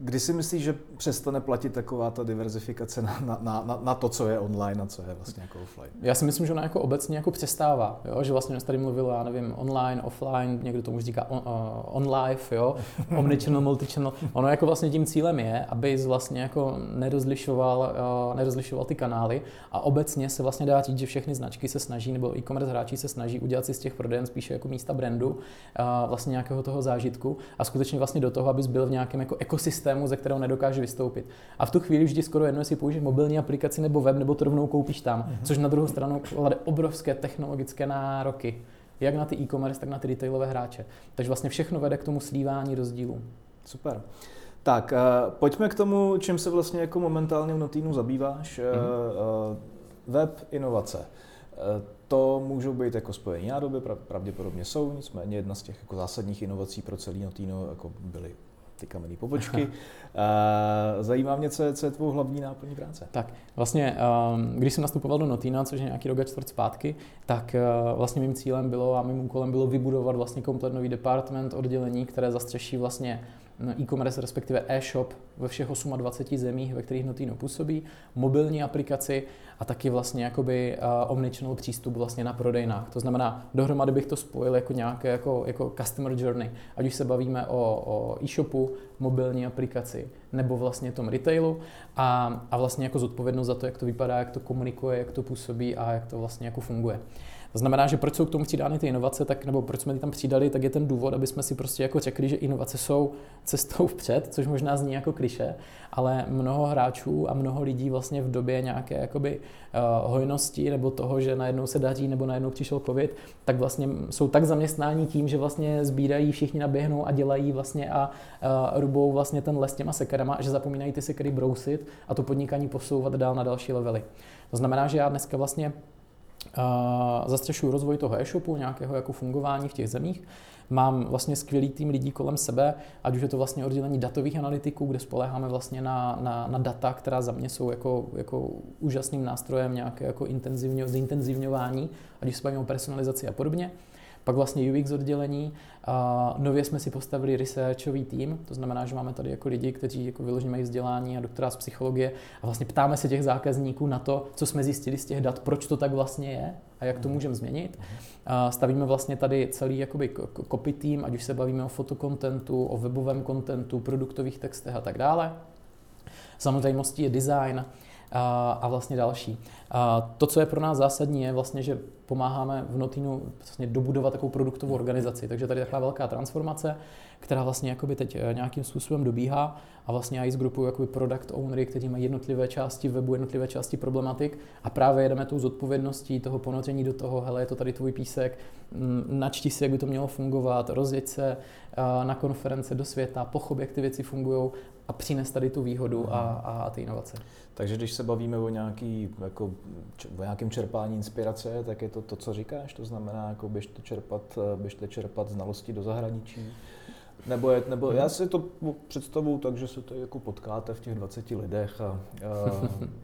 S1: Kdy si myslíš, že přestane platit taková ta diverzifikace na, na, na, na to, co je online a co je vlastně jako offline?
S2: Já si myslím, že ona jako obecně jako přestává, jo? že vlastně tady mluvil, já nevím, online, offline, někdo tomu říká on, uh, on live, jo? omnichannel, multichannel. Ono jako vlastně tím cílem je, aby vlastně jako nerozlišoval, uh, nerozlišoval ty kanály a obecně se vlastně dá říct, že všechny značky se snaží, nebo e-commerce hráči se snaží udělat si z těch prodejen spíše jako místa brandu, uh, vlastně nějakého toho zážitku a skutečně vlastně do toho, abys byl v nějakém jako ekosystému systému, ze kterého nedokáže vystoupit. A v tu chvíli už ti skoro jedno, jestli použiješ mobilní aplikaci nebo web, nebo to rovnou koupíš tam, mm-hmm. což na druhou stranu klade obrovské technologické nároky, jak na ty e-commerce, tak na ty retailové hráče. Takže vlastně všechno vede k tomu slívání rozdílů.
S1: Super. Tak, uh, pojďme k tomu, čím se vlastně jako momentálně v Notinu zabýváš. Mm-hmm. Uh, web inovace. Uh, to můžou být jako spojení nádoby, pravděpodobně jsou, nicméně jedna z těch jako zásadních inovací pro celý Notino jako byly ty kamenné pobočky. Zajímá mě, co je, co je tvou hlavní náplní práce.
S2: Tak, vlastně, um, když jsem nastupoval do Notina, což je nějaký rok a čtvrt zpátky, tak uh, vlastně mým cílem bylo a mým úkolem bylo vybudovat vlastně komplet nový department, oddělení, které zastřeší vlastně e-commerce, respektive e-shop ve všech 28 zemích, ve kterých Notino působí, mobilní aplikaci a taky vlastně jakoby uh, omnichannel přístup vlastně na prodejnách. To znamená, dohromady bych to spojil jako nějaké jako, jako customer journey, ať už se bavíme o, o e-shopu, mobilní aplikaci nebo vlastně tom retailu a, a vlastně jako zodpovědnost za to, jak to vypadá, jak to komunikuje, jak to působí a jak to vlastně jako funguje. To znamená, že proč jsou k tomu přidány ty inovace, tak, nebo proč jsme ty tam přidali, tak je ten důvod, aby jsme si prostě jako řekli, že inovace jsou cestou vpřed, což možná zní jako kliše, ale mnoho hráčů a mnoho lidí vlastně v době nějaké jakoby uh, hojnosti nebo toho, že najednou se daří nebo najednou přišel covid, tak vlastně jsou tak zaměstnání tím, že vlastně sbírají, všichni naběhnou a dělají vlastně a uh, rubou vlastně ten les těma sekerama, že zapomínají ty sekery brousit a to podnikání posouvat dál na další levely. To znamená, že já dneska vlastně zastřešuju rozvoj toho e-shopu, nějakého jako fungování v těch zemích. Mám vlastně skvělý tým lidí kolem sebe, ať už je to vlastně oddělení datových analytiků, kde spoléháme vlastně na, na, na data, která za mě jsou jako, jako úžasným nástrojem nějaké jako zintenzivňování, ať už se o personalizaci a podobně pak vlastně UX oddělení. A nově jsme si postavili researchový tým, to znamená, že máme tady jako lidi, kteří jako vyloženě mají vzdělání a doktora z psychologie a vlastně ptáme se těch zákazníků na to, co jsme zjistili z těch dat, proč to tak vlastně je a jak to mhm. můžeme změnit. A stavíme vlastně tady celý jakoby copy tým, ať už se bavíme o fotokontentu, o webovém kontentu, produktových textech a tak dále. Samozřejmostí je design, a, vlastně další. A to, co je pro nás zásadní, je vlastně, že pomáháme v Notinu vlastně dobudovat takovou produktovou organizaci. Takže tady je taková velká transformace, která vlastně jakoby teď eh, nějakým způsobem dobíhá a vlastně já ji zgrupuju jakoby product ownery, kteří mají jednotlivé části webu, jednotlivé části problematik a právě jedeme tou zodpovědností toho ponoření do toho, hele, je to tady tvůj písek, mm, načti si, jak by to mělo fungovat, rozjeď se eh, na konference do světa, pochop, jak ty věci fungují a přines tady tu výhodu a, a ty inovace.
S1: Takže když se bavíme o, nějaký, jako, o nějakém čerpání inspirace, tak je to to, co říkáš, to znamená, jako běžte čerpat, běžte čerpat znalosti do zahraničí, nebo, je, nebo já si to představuju tak, že se to jako potkáte v těch 20 lidech a, a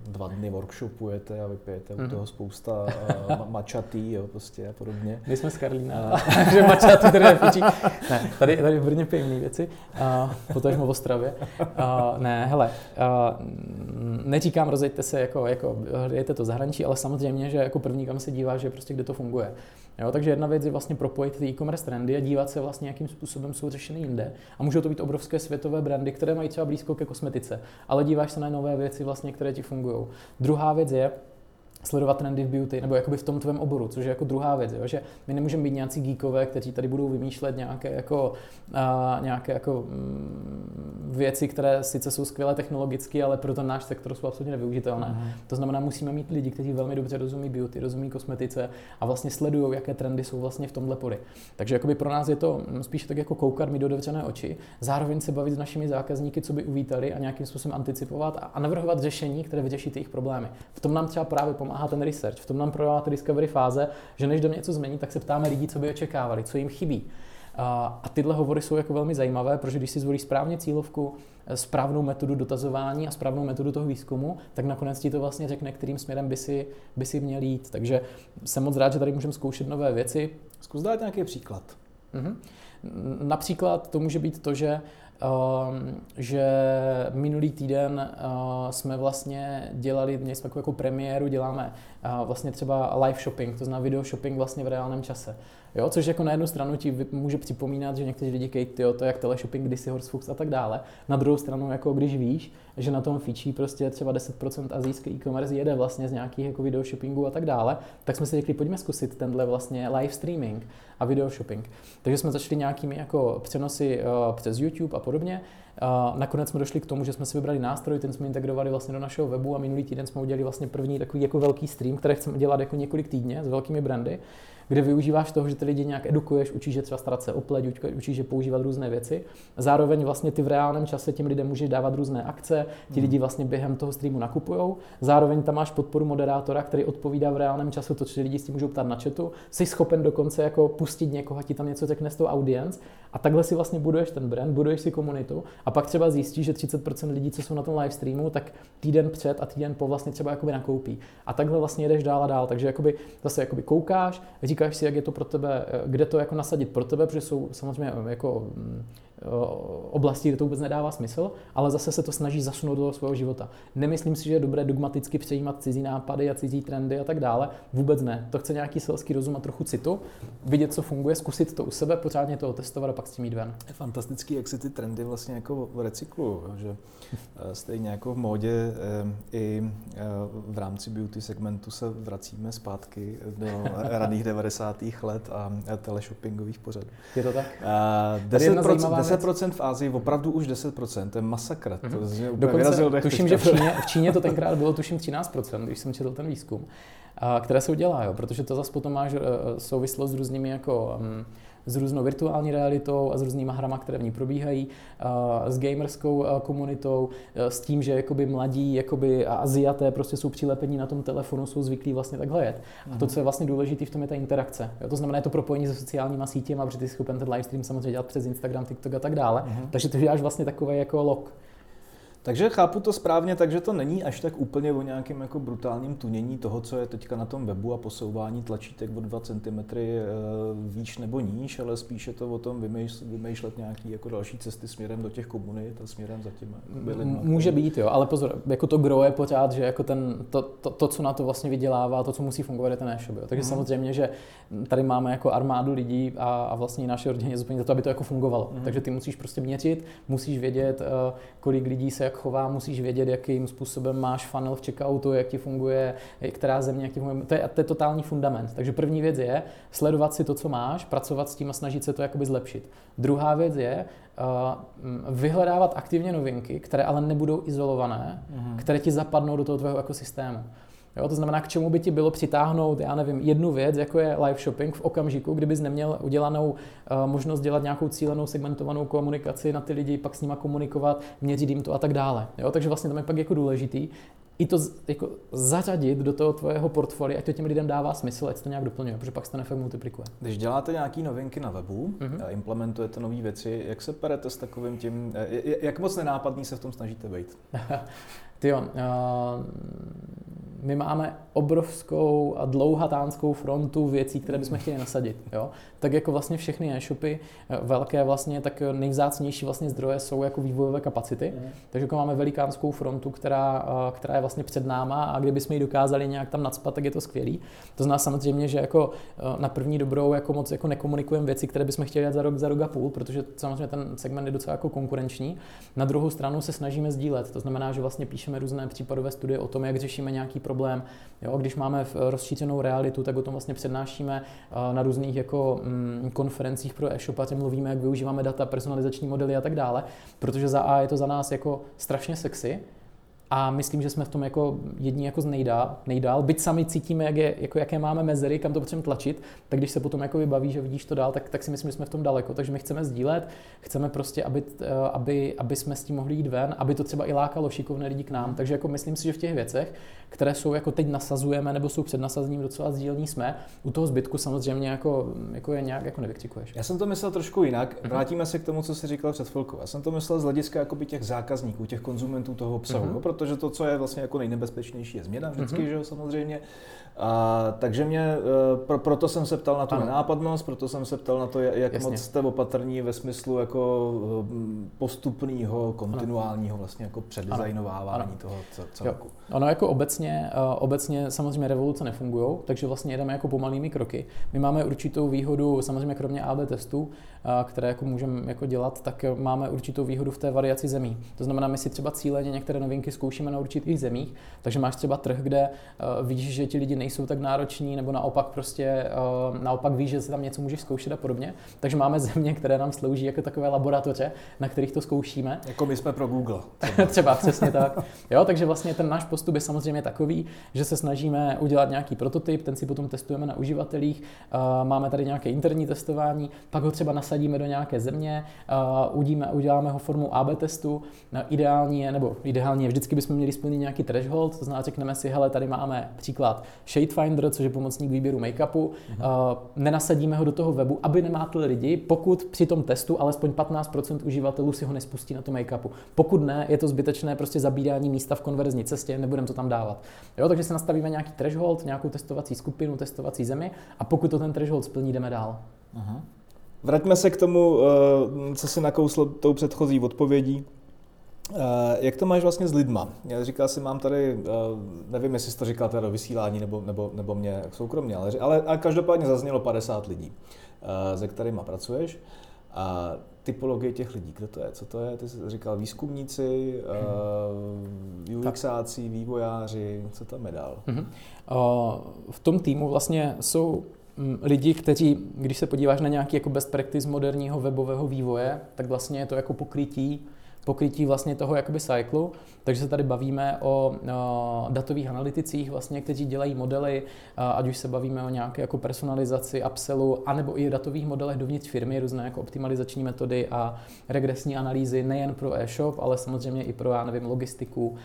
S1: dva dny workshopujete a vypijete u mhm. toho spousta a, mačatý jo, prostě a podobně.
S2: My jsme z Karlína, takže mačatý tady nepičí. Ne, tady, tady v Brně pijeme věci, a, potom v Ostravě. A, ne, hele, a, neříkám rozejďte se, jako, jako hrajete to zahraničí, ale samozřejmě, že jako první kam se dívá, že prostě kde to funguje. Jo, takže jedna věc je vlastně propojit ty e-commerce trendy a dívat se vlastně, jakým způsobem jsou řešeny jinde. A můžou to být obrovské světové brandy, které mají třeba blízko ke kosmetice, ale díváš se na nové věci, vlastně, které ti fungují. Druhá věc je, sledovat trendy v beauty, nebo jakoby v tom tvém oboru, což je jako druhá věc, jo? že my nemůžeme být nějací geekové, kteří tady budou vymýšlet nějaké jako, a, nějaké jako mm, věci, které sice jsou skvělé technologicky, ale pro ten náš sektor jsou absolutně nevyužitelné. Mm. To znamená, musíme mít lidi, kteří velmi dobře rozumí beauty, rozumí kosmetice a vlastně sledují, jaké trendy jsou vlastně v tomhle poli. Takže jakoby pro nás je to spíš tak jako koukat mi do otevřené oči, zároveň se bavit s našimi zákazníky, co by uvítali a nějakým způsobem anticipovat a navrhovat řešení, které vyřeší jejich problémy. V tom nám třeba právě pomáhá pomáhá ten research. V tom nám prodává ta discovery fáze, že než jdeme něco změnit, tak se ptáme lidí, co by očekávali, co jim chybí. A tyhle hovory jsou jako velmi zajímavé, protože když si zvolíš správně cílovku, eh, správnou metodu dotazování a správnou metodu toho výzkumu, tak nakonec ti to vlastně řekne, kterým směrem by si, by si měl jít. Takže jsem moc rád, že tady můžeme zkoušet nové věci.
S1: Zkus dát nějaký příklad.
S2: Mhm. Například to může být to, že že minulý týden uh, jsme vlastně dělali, měli jsme jako premiéru, děláme uh, vlastně třeba live shopping, to znamená video shopping vlastně v reálném čase. Jo, což jako na jednu stranu ti může připomínat, že někteří lidi tyjo, to je jak teleshopping, kdysi Horsefux a tak dále. Na druhou stranu, jako když víš, že na tom fičí prostě třeba 10% azijský e-commerce jede vlastně z nějakých jako video shoppingů a tak dále, tak jsme si řekli, pojďme zkusit tenhle vlastně live streaming a video shopping. Takže jsme začali nějakými jako přenosy uh, přes YouTube a podobně. Uh, nakonec jsme došli k tomu, že jsme si vybrali nástroj, ten jsme integrovali vlastně do našeho webu a minulý týden jsme udělali vlastně první takový jako velký stream, který chceme dělat jako několik týdně s velkými brandy kde využíváš toho, že ty lidi nějak edukuješ, učíš, že třeba starat se o pleť, učíš, že používat různé věci. Zároveň vlastně ty v reálném čase těm lidem můžeš dávat různé akce, ti hmm. lidi vlastně během toho streamu nakupují. Zároveň tam máš podporu moderátora, který odpovídá v reálném času to, co lidi s tím můžou ptát na chatu. Jsi schopen dokonce jako pustit někoho, ti tam něco řekne z toho audience a takhle si vlastně buduješ ten brand, buduješ si komunitu a pak třeba zjistíš, že 30% lidí, co jsou na tom live streamu, tak týden před a týden po vlastně třeba jakoby nakoupí. A takhle vlastně jedeš dál a dál. Takže jakoby zase jakoby koukáš, říkáš si, jak je to pro tebe, eh, kde to jako nasadit pro tebe, protože jsou samozřejmě jako mm, oblasti, kde to vůbec nedává smysl, ale zase se to snaží zasunout do svého života. Nemyslím si, že je dobré dogmaticky přejímat cizí nápady a cizí trendy a tak dále. Vůbec ne. To chce nějaký selský rozum a trochu citu, vidět, co funguje, zkusit to u sebe, pořádně to testovat a pak s tím jít ven.
S1: Je fantastický, jak si ty trendy vlastně jako recyklují, že eh, stejně jako v módě eh, i eh, v rámci beauty segmentu se vracíme zpátky do raných 90. let a teleshoppingových pořadů.
S2: Je to tak?
S1: 10%, 10% v Ázii, opravdu už 10%, to je masakr. Mm-hmm. To
S2: je Dokonce, tuším, že v Číně, v Číně to tenkrát bylo tuším 13%, když jsem četl ten výzkum, a, které se udělá, jo, protože to zase potom máš eh, souvislost s různými jako um, s různou virtuální realitou a s různýma hrama, které v ní probíhají, s gamerskou komunitou, s tím, že jakoby mladí jakoby Aziaté prostě jsou přilepení na tom telefonu, jsou zvyklí vlastně takhle jet. A to, co je vlastně důležité v tom, je ta interakce. Jo, to znamená, je to propojení se sociálníma sítěmi, protože ty schopen ten livestream samozřejmě dělat přes Instagram, TikTok a tak dále. Uh-huh. Takže to děláš vlastně takový jako log.
S1: Takže chápu to správně, takže to není až tak úplně o nějakém jako brutálním tunění toho, co je teďka na tom webu a posouvání tlačítek o 2 cm výš nebo níž, ale spíše to o tom vymýšlet nějaký jako další cesty směrem do těch komunit a směrem za těmi
S2: lidmi. Může být, jo, ale pozor, jako to gro je pořád, že jako ten, to, to, to, co na to vlastně vydělává, to, co musí fungovat, je ten e-shop. Jo. Takže mm. samozřejmě, že tady máme jako armádu lidí a, a vlastně naše rodiny je za to, aby to jako fungovalo. Mm. Takže ty musíš prostě měřit, musíš vědět, eh, kolik lidí se jak chová, musíš vědět, jakým způsobem máš funnel v checkoutu, jak ti funguje, která země, jak ti funguje. To je, to je totální fundament. Takže první věc je sledovat si to, co máš, pracovat s tím a snažit se to jakoby zlepšit. Druhá věc je uh, vyhledávat aktivně novinky, které ale nebudou izolované, mm-hmm. které ti zapadnou do toho tvého ekosystému. Jo, to znamená, k čemu by ti bylo přitáhnout, já nevím, jednu věc, jako je live shopping v okamžiku, kdybys neměl udělanou uh, možnost dělat nějakou cílenou segmentovanou komunikaci na ty lidi, pak s nima komunikovat, měřit jim to a tak dále. Jo, takže vlastně tam je pak jako důležitý i to jako zařadit do toho tvého portfolia, ať to těm lidem dává smysl, ať to nějak doplňuje, protože pak se ten efekt multiplikuje.
S1: Když děláte nějaké novinky na webu, mm-hmm. implementujete nové věci, jak se perete s takovým tím, eh, jak moc nenápadný se v tom snažíte být?
S2: Ty jo, uh, my máme obrovskou a dlouhatánskou frontu věcí, které bychom chtěli nasadit. Jo? Tak jako vlastně všechny e-shopy velké vlastně, tak nejvzácnější vlastně zdroje jsou jako vývojové kapacity. Mm. Takže jako máme velikánskou frontu, která, která je vlastně před náma a kdybychom ji dokázali nějak tam nadspat, tak je to skvělý. To zná samozřejmě, že jako eh, na první dobrou jako moc jako nekomunikujeme věci, které bychom chtěli dělat za rok, za rok a půl, protože samozřejmě ten segment je docela jako konkurenční. Na druhou stranu se snažíme sdílet. To znamená, že vlastně píšeme různé případové studie o tom, jak řešíme nějaký problém. Jo, když máme rozšířenou realitu, tak o tom vlastně přednášíme eh, na různých jako mm, konferencích pro e-shopaře, mluvíme, jak využíváme data, personalizační modely a tak dále, protože za A je to za nás jako strašně sexy, a myslím, že jsme v tom jako jedni jako z nejdál, nejdál. Byť sami cítíme, jak je, jako jaké máme mezery, kam to potřebujeme tlačit, tak když se potom jako vybaví, že vidíš to dál, tak, tak si myslím, že jsme v tom daleko. Takže my chceme sdílet, chceme prostě, aby, eh, aby, aby jsme s tím mohli jít ven, aby to třeba i lákalo šikovné lidi k nám. Takže jako myslím si, že v těch věcech, které jsou jako teď nasazujeme nebo jsou před nasazením docela sdílní jsme, u toho zbytku samozřejmě jako, jako je nějak jako nevykřikuješ.
S1: Já jsem to myslel trošku jinak. Mhm. Vrátíme se k tomu, co jsi říkal před chvilkou. Já jsem to myslel z hlediska těch zákazníků, těch konzumentů toho obsahu, uh-huh. no, protože to, co je vlastně jako nejnebezpečnější, je změna vždycky, mm-hmm. že jo, samozřejmě. A, takže mě, e, pro, proto jsem se ptal na tu nápadnost, proto jsem se ptal na to, jak Jasně. moc jste opatrní ve smyslu jako e, postupného, kontinuálního vlastně jako předdesignovávání ano. toho celku.
S2: Ono jako obecně, e, obecně samozřejmě revoluce nefungují, takže vlastně jedeme jako pomalými kroky. My máme určitou výhodu, samozřejmě kromě AB testů, které jako můžeme jako dělat, tak máme určitou výhodu v té variaci zemí. To znamená, my si třeba cíleně některé novinky zkoušíme na určitých zemích, takže máš třeba trh, kde vidíš, že ti lidi nejsou tak nároční, nebo naopak prostě naopak víš, že se tam něco můžeš zkoušet a podobně. Takže máme země, které nám slouží jako takové laboratoře, na kterých to zkoušíme.
S1: Jako my jsme pro Google.
S2: Třeba, třeba přesně tak. Jo, takže vlastně ten náš postup je samozřejmě takový, že se snažíme udělat nějaký prototyp, ten si potom testujeme na uživatelích, máme tady nějaké interní testování, pak ho třeba nasadíme do nějaké země, udíme, uděláme ho formou AB testu, ideální je, nebo ideální je, vždycky bychom měli splnit nějaký threshold, to znamená, řekneme si, hele, tady máme příklad Shade Finder, což je pomocník výběru make-upu, mm-hmm. nenasadíme ho do toho webu, aby nemátli lidi, pokud při tom testu alespoň 15% uživatelů si ho nespustí na to make-upu. Pokud ne, je to zbytečné prostě zabírání místa v konverzní cestě, nebudeme to tam dávat. Jo, takže si nastavíme nějaký threshold, nějakou testovací skupinu, testovací zemi a pokud to ten threshold splní, jdeme dál.
S1: Aha. Vraťme se k tomu, eh, co si nakousl tou předchozí odpovědí. Eh, jak to máš vlastně s lidma? Já říkal si, mám tady, eh, nevím, jestli jsi to říkal teda do vysílání nebo, nebo, nebo mě soukromně, ale, ale, ale každopádně zaznělo 50 lidí, se kterými pracuješ. A typologie těch lidí, kdo to je? Co to je? Ty jsi říkal výzkumníci, hmm. UXáci, vývojáři, co tam je dál? Hmm.
S2: V tom týmu vlastně jsou Mm, lidi, kteří, když se podíváš na nějaký jako best practice moderního webového vývoje, tak vlastně je to jako pokrytí pokrytí vlastně toho jakoby cyklu. Takže se tady bavíme o, datových analyticích, vlastně, kteří dělají modely, ať už se bavíme o nějaké jako personalizaci, upsellu, anebo i datových modelech dovnitř firmy, různé jako optimalizační metody a regresní analýzy nejen pro e-shop, ale samozřejmě i pro, já nevím, logistiku,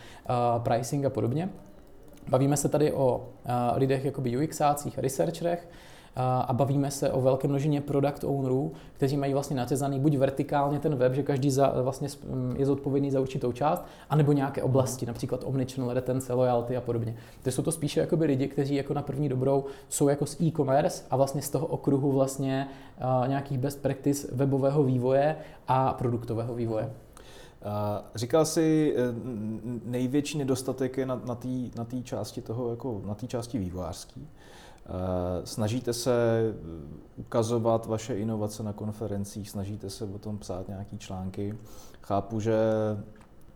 S2: pricing a podobně. Bavíme se tady o lidech jakoby UXácích a researcherech, a bavíme se o velké množině product ownerů, kteří mají vlastně nařezaný buď vertikálně ten web, že každý za, vlastně je zodpovědný za určitou část, anebo nějaké oblasti, například omnichannel, retence, loyalty a podobně. To jsou to spíše jakoby lidi, kteří jako na první dobrou jsou jako z e-commerce a vlastně z toho okruhu vlastně nějakých best practice webového vývoje a produktového vývoje.
S1: Říkal jsi, e, největší nedostatek je na, na té na části toho, jako na té části vývojářský. Eh, snažíte se ukazovat vaše inovace na konferencích, snažíte se o tom psát nějaký články. Chápu, že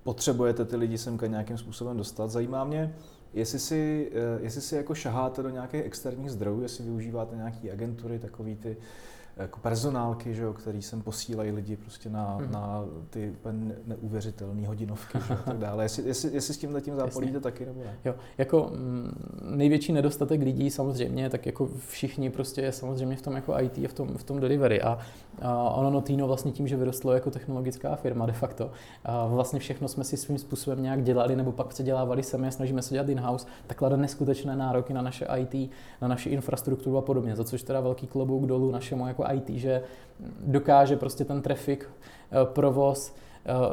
S1: potřebujete ty lidi semka nějakým způsobem dostat. Zajímá mě, jestli si, eh, jestli si jako šaháte do nějakých externích zdrojů, jestli využíváte nějaké agentury, takový ty jako personálky, že jo, který sem posílají lidi prostě na, hmm. na ty neuvěřitelné hodinovky a tak dále. Jestli, jestli, jestli s tímhle tím zápolíte taky nebo ne?
S2: Jo, jako m, mm, největší nedostatek lidí samozřejmě, tak jako všichni prostě je samozřejmě v tom jako IT a v tom, v tom delivery a, a ono Notino vlastně tím, že vyrostlo jako technologická firma de facto, a vlastně všechno jsme si svým způsobem nějak dělali nebo pak předělávali sami a snažíme se dělat in-house, tak klade neskutečné nároky na naše IT, na naši infrastrukturu a podobně, za což teda velký klobouk dolů našemu jako IT, že dokáže prostě ten trafik, eh, provoz,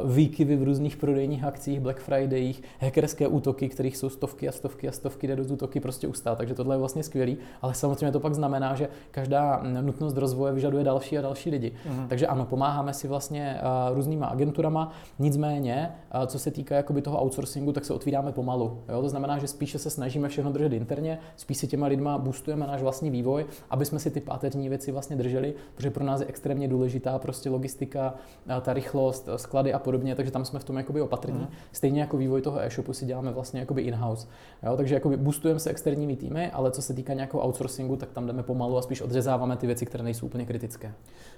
S2: výkyvy v různých prodejních akcích, Black Fridayích, hackerské útoky, kterých jsou stovky a stovky a stovky, jde do útoky prostě ustát. Takže tohle je vlastně skvělý, ale samozřejmě to pak znamená, že každá nutnost rozvoje vyžaduje další a další lidi. Uh-huh. Takže ano, pomáháme si vlastně různýma agenturama, nicméně, co se týká jakoby toho outsourcingu, tak se otvíráme pomalu. Jo? To znamená, že spíše se snažíme všechno držet interně, spíš si těma lidma boostujeme náš vlastní vývoj, aby jsme si ty páteřní věci vlastně drželi, protože pro nás je extrémně důležitá prostě logistika, ta rychlost, sklady a podobně, takže tam jsme v tom jakoby opatrní. Mm. Stejně jako vývoj toho e-shopu si děláme vlastně jakoby in-house. Jo? Takže jakoby boostujeme se externími týmy, ale co se týká nějakého outsourcingu, tak tam jdeme pomalu a spíš odřezáváme ty věci, které nejsou úplně kritické.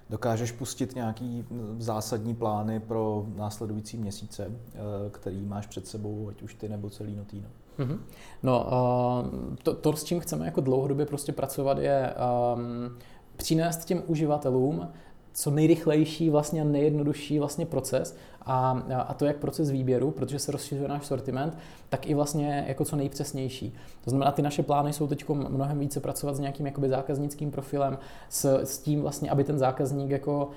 S1: Dokážeš pustit nějaký zásadní plány pro následující měsíce, eh, který máš před sebou, ať už ty nebo celý Notino?
S2: Mm-hmm. No, uh, to, to, s čím chceme jako dlouhodobě prostě pracovat, je um, přinést těm uživatelům co nejrychlejší vlastně a nejjednodušší vlastně proces a, a to jak proces výběru, protože se rozšiřuje náš sortiment, tak i vlastně jako co nejpřesnější. To znamená, ty naše plány jsou teď mnohem více pracovat s nějakým jakoby zákaznickým profilem, s, s tím vlastně, aby ten zákazník jako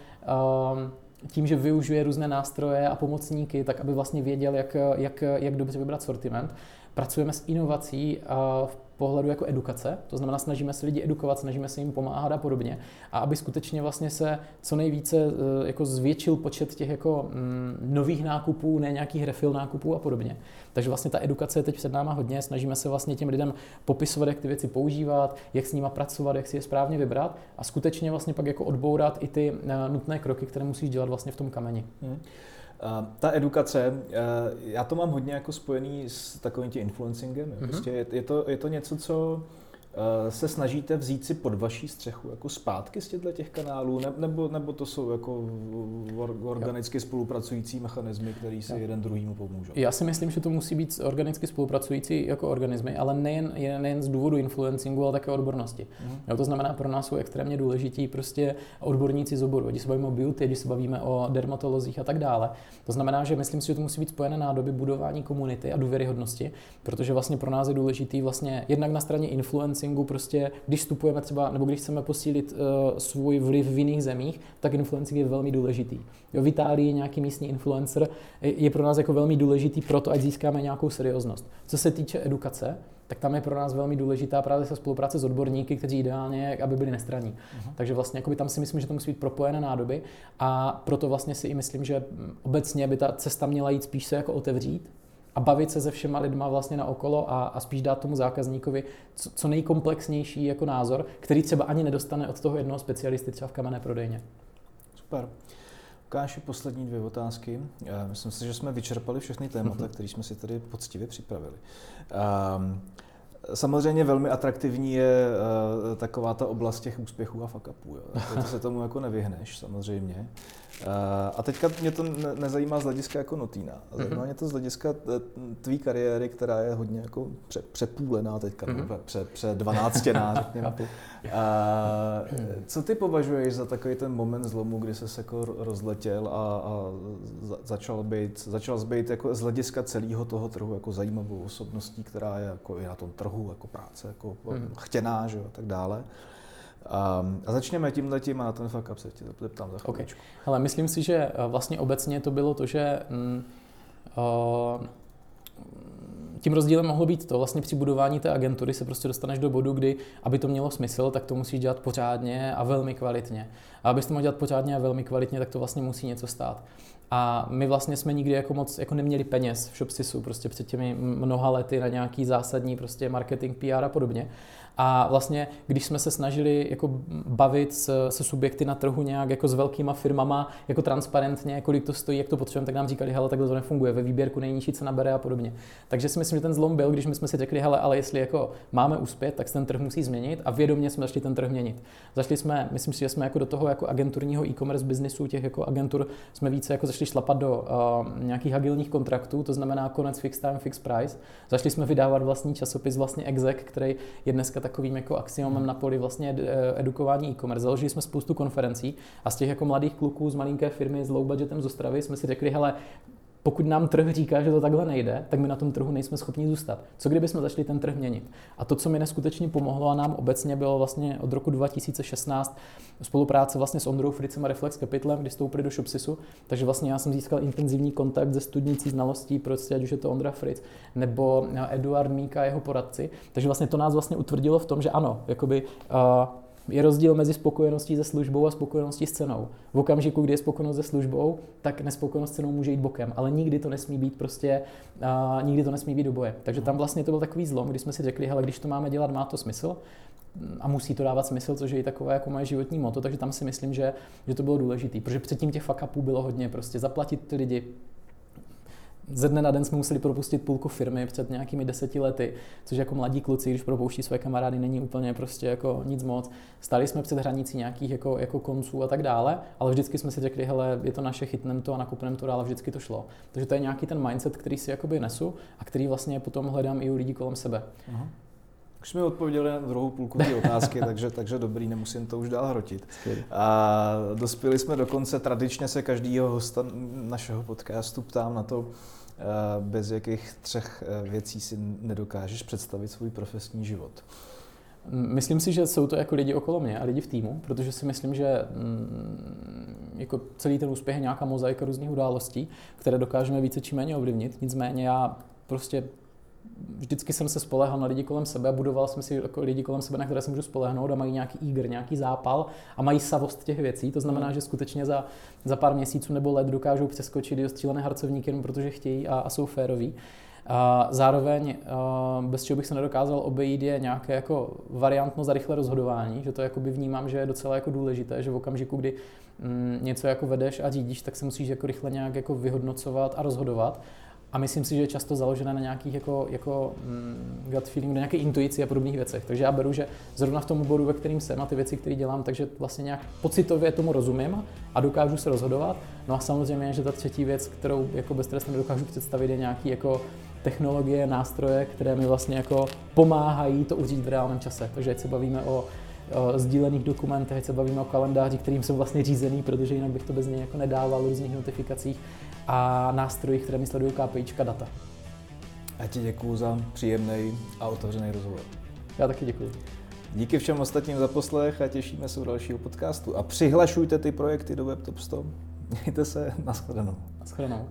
S2: um, tím, že využije různé nástroje a pomocníky, tak aby vlastně věděl, jak, jak, jak dobře vybrat sortiment. Pracujeme s inovací v pohledu jako edukace, to znamená snažíme se lidi edukovat, snažíme se jim pomáhat a podobně. A aby skutečně vlastně se co nejvíce e, jako zvětšil počet těch jako mm, nových nákupů, ne nějakých refill nákupů a podobně. Takže vlastně ta edukace je teď před náma hodně, snažíme se vlastně těm lidem popisovat, jak ty věci používat, jak s nima pracovat, jak si je správně vybrat a skutečně vlastně pak jako odbourat i ty e, nutné kroky, které musíš dělat vlastně v tom kameni. Hmm.
S1: Ta edukace, já to mám hodně jako spojený s takovým tím influencingem. Mm-hmm. Prostě je, je, to, je to něco, co se snažíte vzít si pod vaší střechu jako zpátky z těchto těch kanálů, ne, nebo, nebo to jsou jako organicky spolupracující mechanismy, které si jeden druhýmu pomůžou?
S2: Já si myslím, že to musí být organicky spolupracující jako organismy, ale nejen, nejen z důvodu influencingu, ale také odbornosti. Mm. Jo, to znamená, pro nás jsou extrémně důležití prostě odborníci z oboru, když se bavíme o beauty, když se bavíme o dermatolozích a tak dále. To znamená, že myslím si, že to musí být spojené nádoby budování komunity a důvěryhodnosti, protože vlastně pro nás je důležitý vlastně jednak na straně influencing marketingu prostě, když vstupujeme třeba, nebo když chceme posílit uh, svůj vliv v jiných zemích, tak influencing je velmi důležitý. Jo, v Itálii nějaký místní influencer je pro nás jako velmi důležitý proto, ať získáme nějakou serióznost. Co se týče edukace, tak tam je pro nás velmi důležitá právě se spolupráce s odborníky, kteří ideálně, aby byli nestraní. Uh-huh. Takže vlastně tam si myslím, že to musí být propojené nádoby a proto vlastně si i myslím, že obecně by ta cesta měla jít spíš se jako otevřít, a bavit se se všema lidma vlastně na okolo a, a spíš dát tomu zákazníkovi co, co nejkomplexnější jako názor, který třeba ani nedostane od toho jednoho specialisty třeba v kamenné prodejně.
S1: Super. Ukáži poslední dvě otázky. Myslím si, že jsme vyčerpali všechny témata, mhm. které jsme si tady poctivě připravili. Um, Samozřejmě velmi atraktivní je uh, taková ta oblast těch úspěchů a fuck upů. Jo. To se tomu jako nevyhneš, samozřejmě. Uh, a teďka mě to ne- nezajímá z hlediska jako Notína. Zajímá mm-hmm. mě to z hlediska tvý kariéry, která je hodně jako pře- přepůlená teďka, mm-hmm. pře- pře 12 řekněme. uh, co ty považuješ za takový ten moment zlomu, kdy se jako rozletěl a, a začal být, začal být jako z hlediska celého toho trhu jako zajímavou osobností, která je jako i na tom trhu jako práce jako mm-hmm. chtěná, že a tak dále. Um, a začněme tím letím a na ten fuck up se tě zeptám za chvíličku.
S2: Okay. Ale myslím si, že eh, vlastně obecně to bylo to, že mm, uh, tím rozdílem mohlo být to, vlastně při budování té agentury se prostě dostaneš do bodu, kdy, aby to mělo smysl, tak to musíš dělat pořádně a velmi kvalitně. A abys to mohl dělat pořádně a velmi kvalitně, tak to vlastně musí něco stát. A my vlastně jsme nikdy jako moc jako neměli peněz v Shopsisu prostě před těmi mnoha lety na nějaký zásadní prostě marketing, PR a podobně. A vlastně, když jsme se snažili jako bavit se, se subjekty na trhu nějak jako s velkýma firmama, jako transparentně, kolik to stojí, jak to potřebujeme, tak nám říkali, hele, takhle to nefunguje, ve výběrku nejnižší cena bere a podobně. Takže si myslím, že ten zlom byl, když my jsme si řekli, hele, ale jestli jako máme uspět, tak se ten trh musí změnit a vědomě jsme začali ten trh měnit. Zašli jsme, myslím si, že jsme jako do toho jako agenturního e-commerce biznisu, těch jako agentur, jsme více jako začali šlapat do uh, nějakých agilních kontraktů, to znamená konec fixed time, fixed price. Zašli jsme vydávat vlastní časopis, vlastně exec, který je dneska takovým jako axiomem na poli vlastně eh, edukování e-commerce. Založili jsme spoustu konferencí a z těch jako mladých kluků z malinké firmy s low budgetem z Ostravy jsme si řekli, hele, pokud nám trh říká, že to takhle nejde, tak my na tom trhu nejsme schopni zůstat. Co kdyby jsme začali ten trh měnit? A to, co mi neskutečně pomohlo a nám obecně bylo vlastně od roku 2016 spolupráce vlastně s Ondrou Fricem a Reflex Capitalem, kdy stoupili do Shopsisu, takže vlastně já jsem získal intenzivní kontakt ze studnicí znalostí, prostě ať už je to Ondra Fritz nebo Eduard Míka, jeho poradci. Takže vlastně to nás vlastně utvrdilo v tom, že ano, jakoby uh, je rozdíl mezi spokojeností se službou a spokojeností s cenou. V okamžiku, kdy je spokojenost se službou, tak nespokojenost s cenou může jít bokem, ale nikdy to nesmí být prostě, uh, nikdy to nesmí být do boje. Takže tam vlastně to byl takový zlom, kdy jsme si řekli, hele, když to máme dělat, má to smysl a musí to dávat smysl, což je i takové jako moje životní moto, takže tam si myslím, že, že to bylo důležité, protože předtím těch fuck bylo hodně, prostě zaplatit ty lidi, ze dne na den jsme museli propustit půlku firmy před nějakými deseti lety, což jako mladí kluci, když propouští své kamarády, není úplně prostě jako nic moc. Stali jsme před hranicí nějakých jako, jako konců a tak dále, ale vždycky jsme si řekli, hele, je to naše, chytnem to a nakupneme to, ale vždycky to šlo. Takže to je nějaký ten mindset, který si jakoby nesu a který vlastně potom hledám i u lidí kolem sebe. Aha.
S1: Už jsme odpověděli na druhou půlku té otázky, takže, takže dobrý, nemusím to už dál hrotit. A dospěli jsme do konce, tradičně se každýho hosta našeho podcastu ptám na to, eh, bez jakých třech eh, věcí si nedokážeš představit svůj profesní život.
S2: Myslím si, že jsou to jako lidi okolo mě a lidi v týmu, protože si myslím, že mm, jako celý ten úspěch je nějaká mozaika různých událostí, které dokážeme více či méně ovlivnit. Nicméně já prostě vždycky jsem se spolehal na lidi kolem sebe a budoval jsem si jako lidi kolem sebe, na které se můžu spolehnout a mají nějaký ígr, nějaký zápal a mají savost těch věcí. To znamená, že skutečně za, za pár měsíců nebo let dokážou přeskočit i ostřílené harcovníky jenom protože chtějí a, a jsou féroví. A zároveň, bez čeho bych se nedokázal obejít, je nějaké jako variantnost a rychlé rozhodování, že to jakoby vnímám, že je docela jako důležité, že v okamžiku, kdy mm, něco jako vedeš a řídíš, tak se musíš jako rychle nějak jako vyhodnocovat a rozhodovat. A myslím si, že je často založené na nějakých jako, jako mm, gut feeling, na nějaké intuici a podobných věcech. Takže já beru, že zrovna v tom oboru, ve kterým jsem a ty věci, které dělám, takže vlastně nějak pocitově tomu rozumím a dokážu se rozhodovat. No a samozřejmě, že ta třetí věc, kterou jako beztrestně nedokážu představit, je nějaký jako technologie, nástroje, které mi vlastně jako pomáhají to užít v reálném čase. Takže ať se bavíme o, o sdílených dokumentech, se bavíme o kalendáři, kterým jsem vlastně řízený, protože jinak bych to bez něj jako nedával, různých notifikacích a nástrojích, které mi sledují KPIčka data.
S1: Já ti děkuji za příjemný a otevřený rozhovor.
S2: Já taky děkuji.
S1: Díky všem ostatním za poslech a těšíme se u dalšího podcastu. A přihlašujte ty projekty do WebTop 100. Mějte se, nashledanou.
S2: Nashledanou.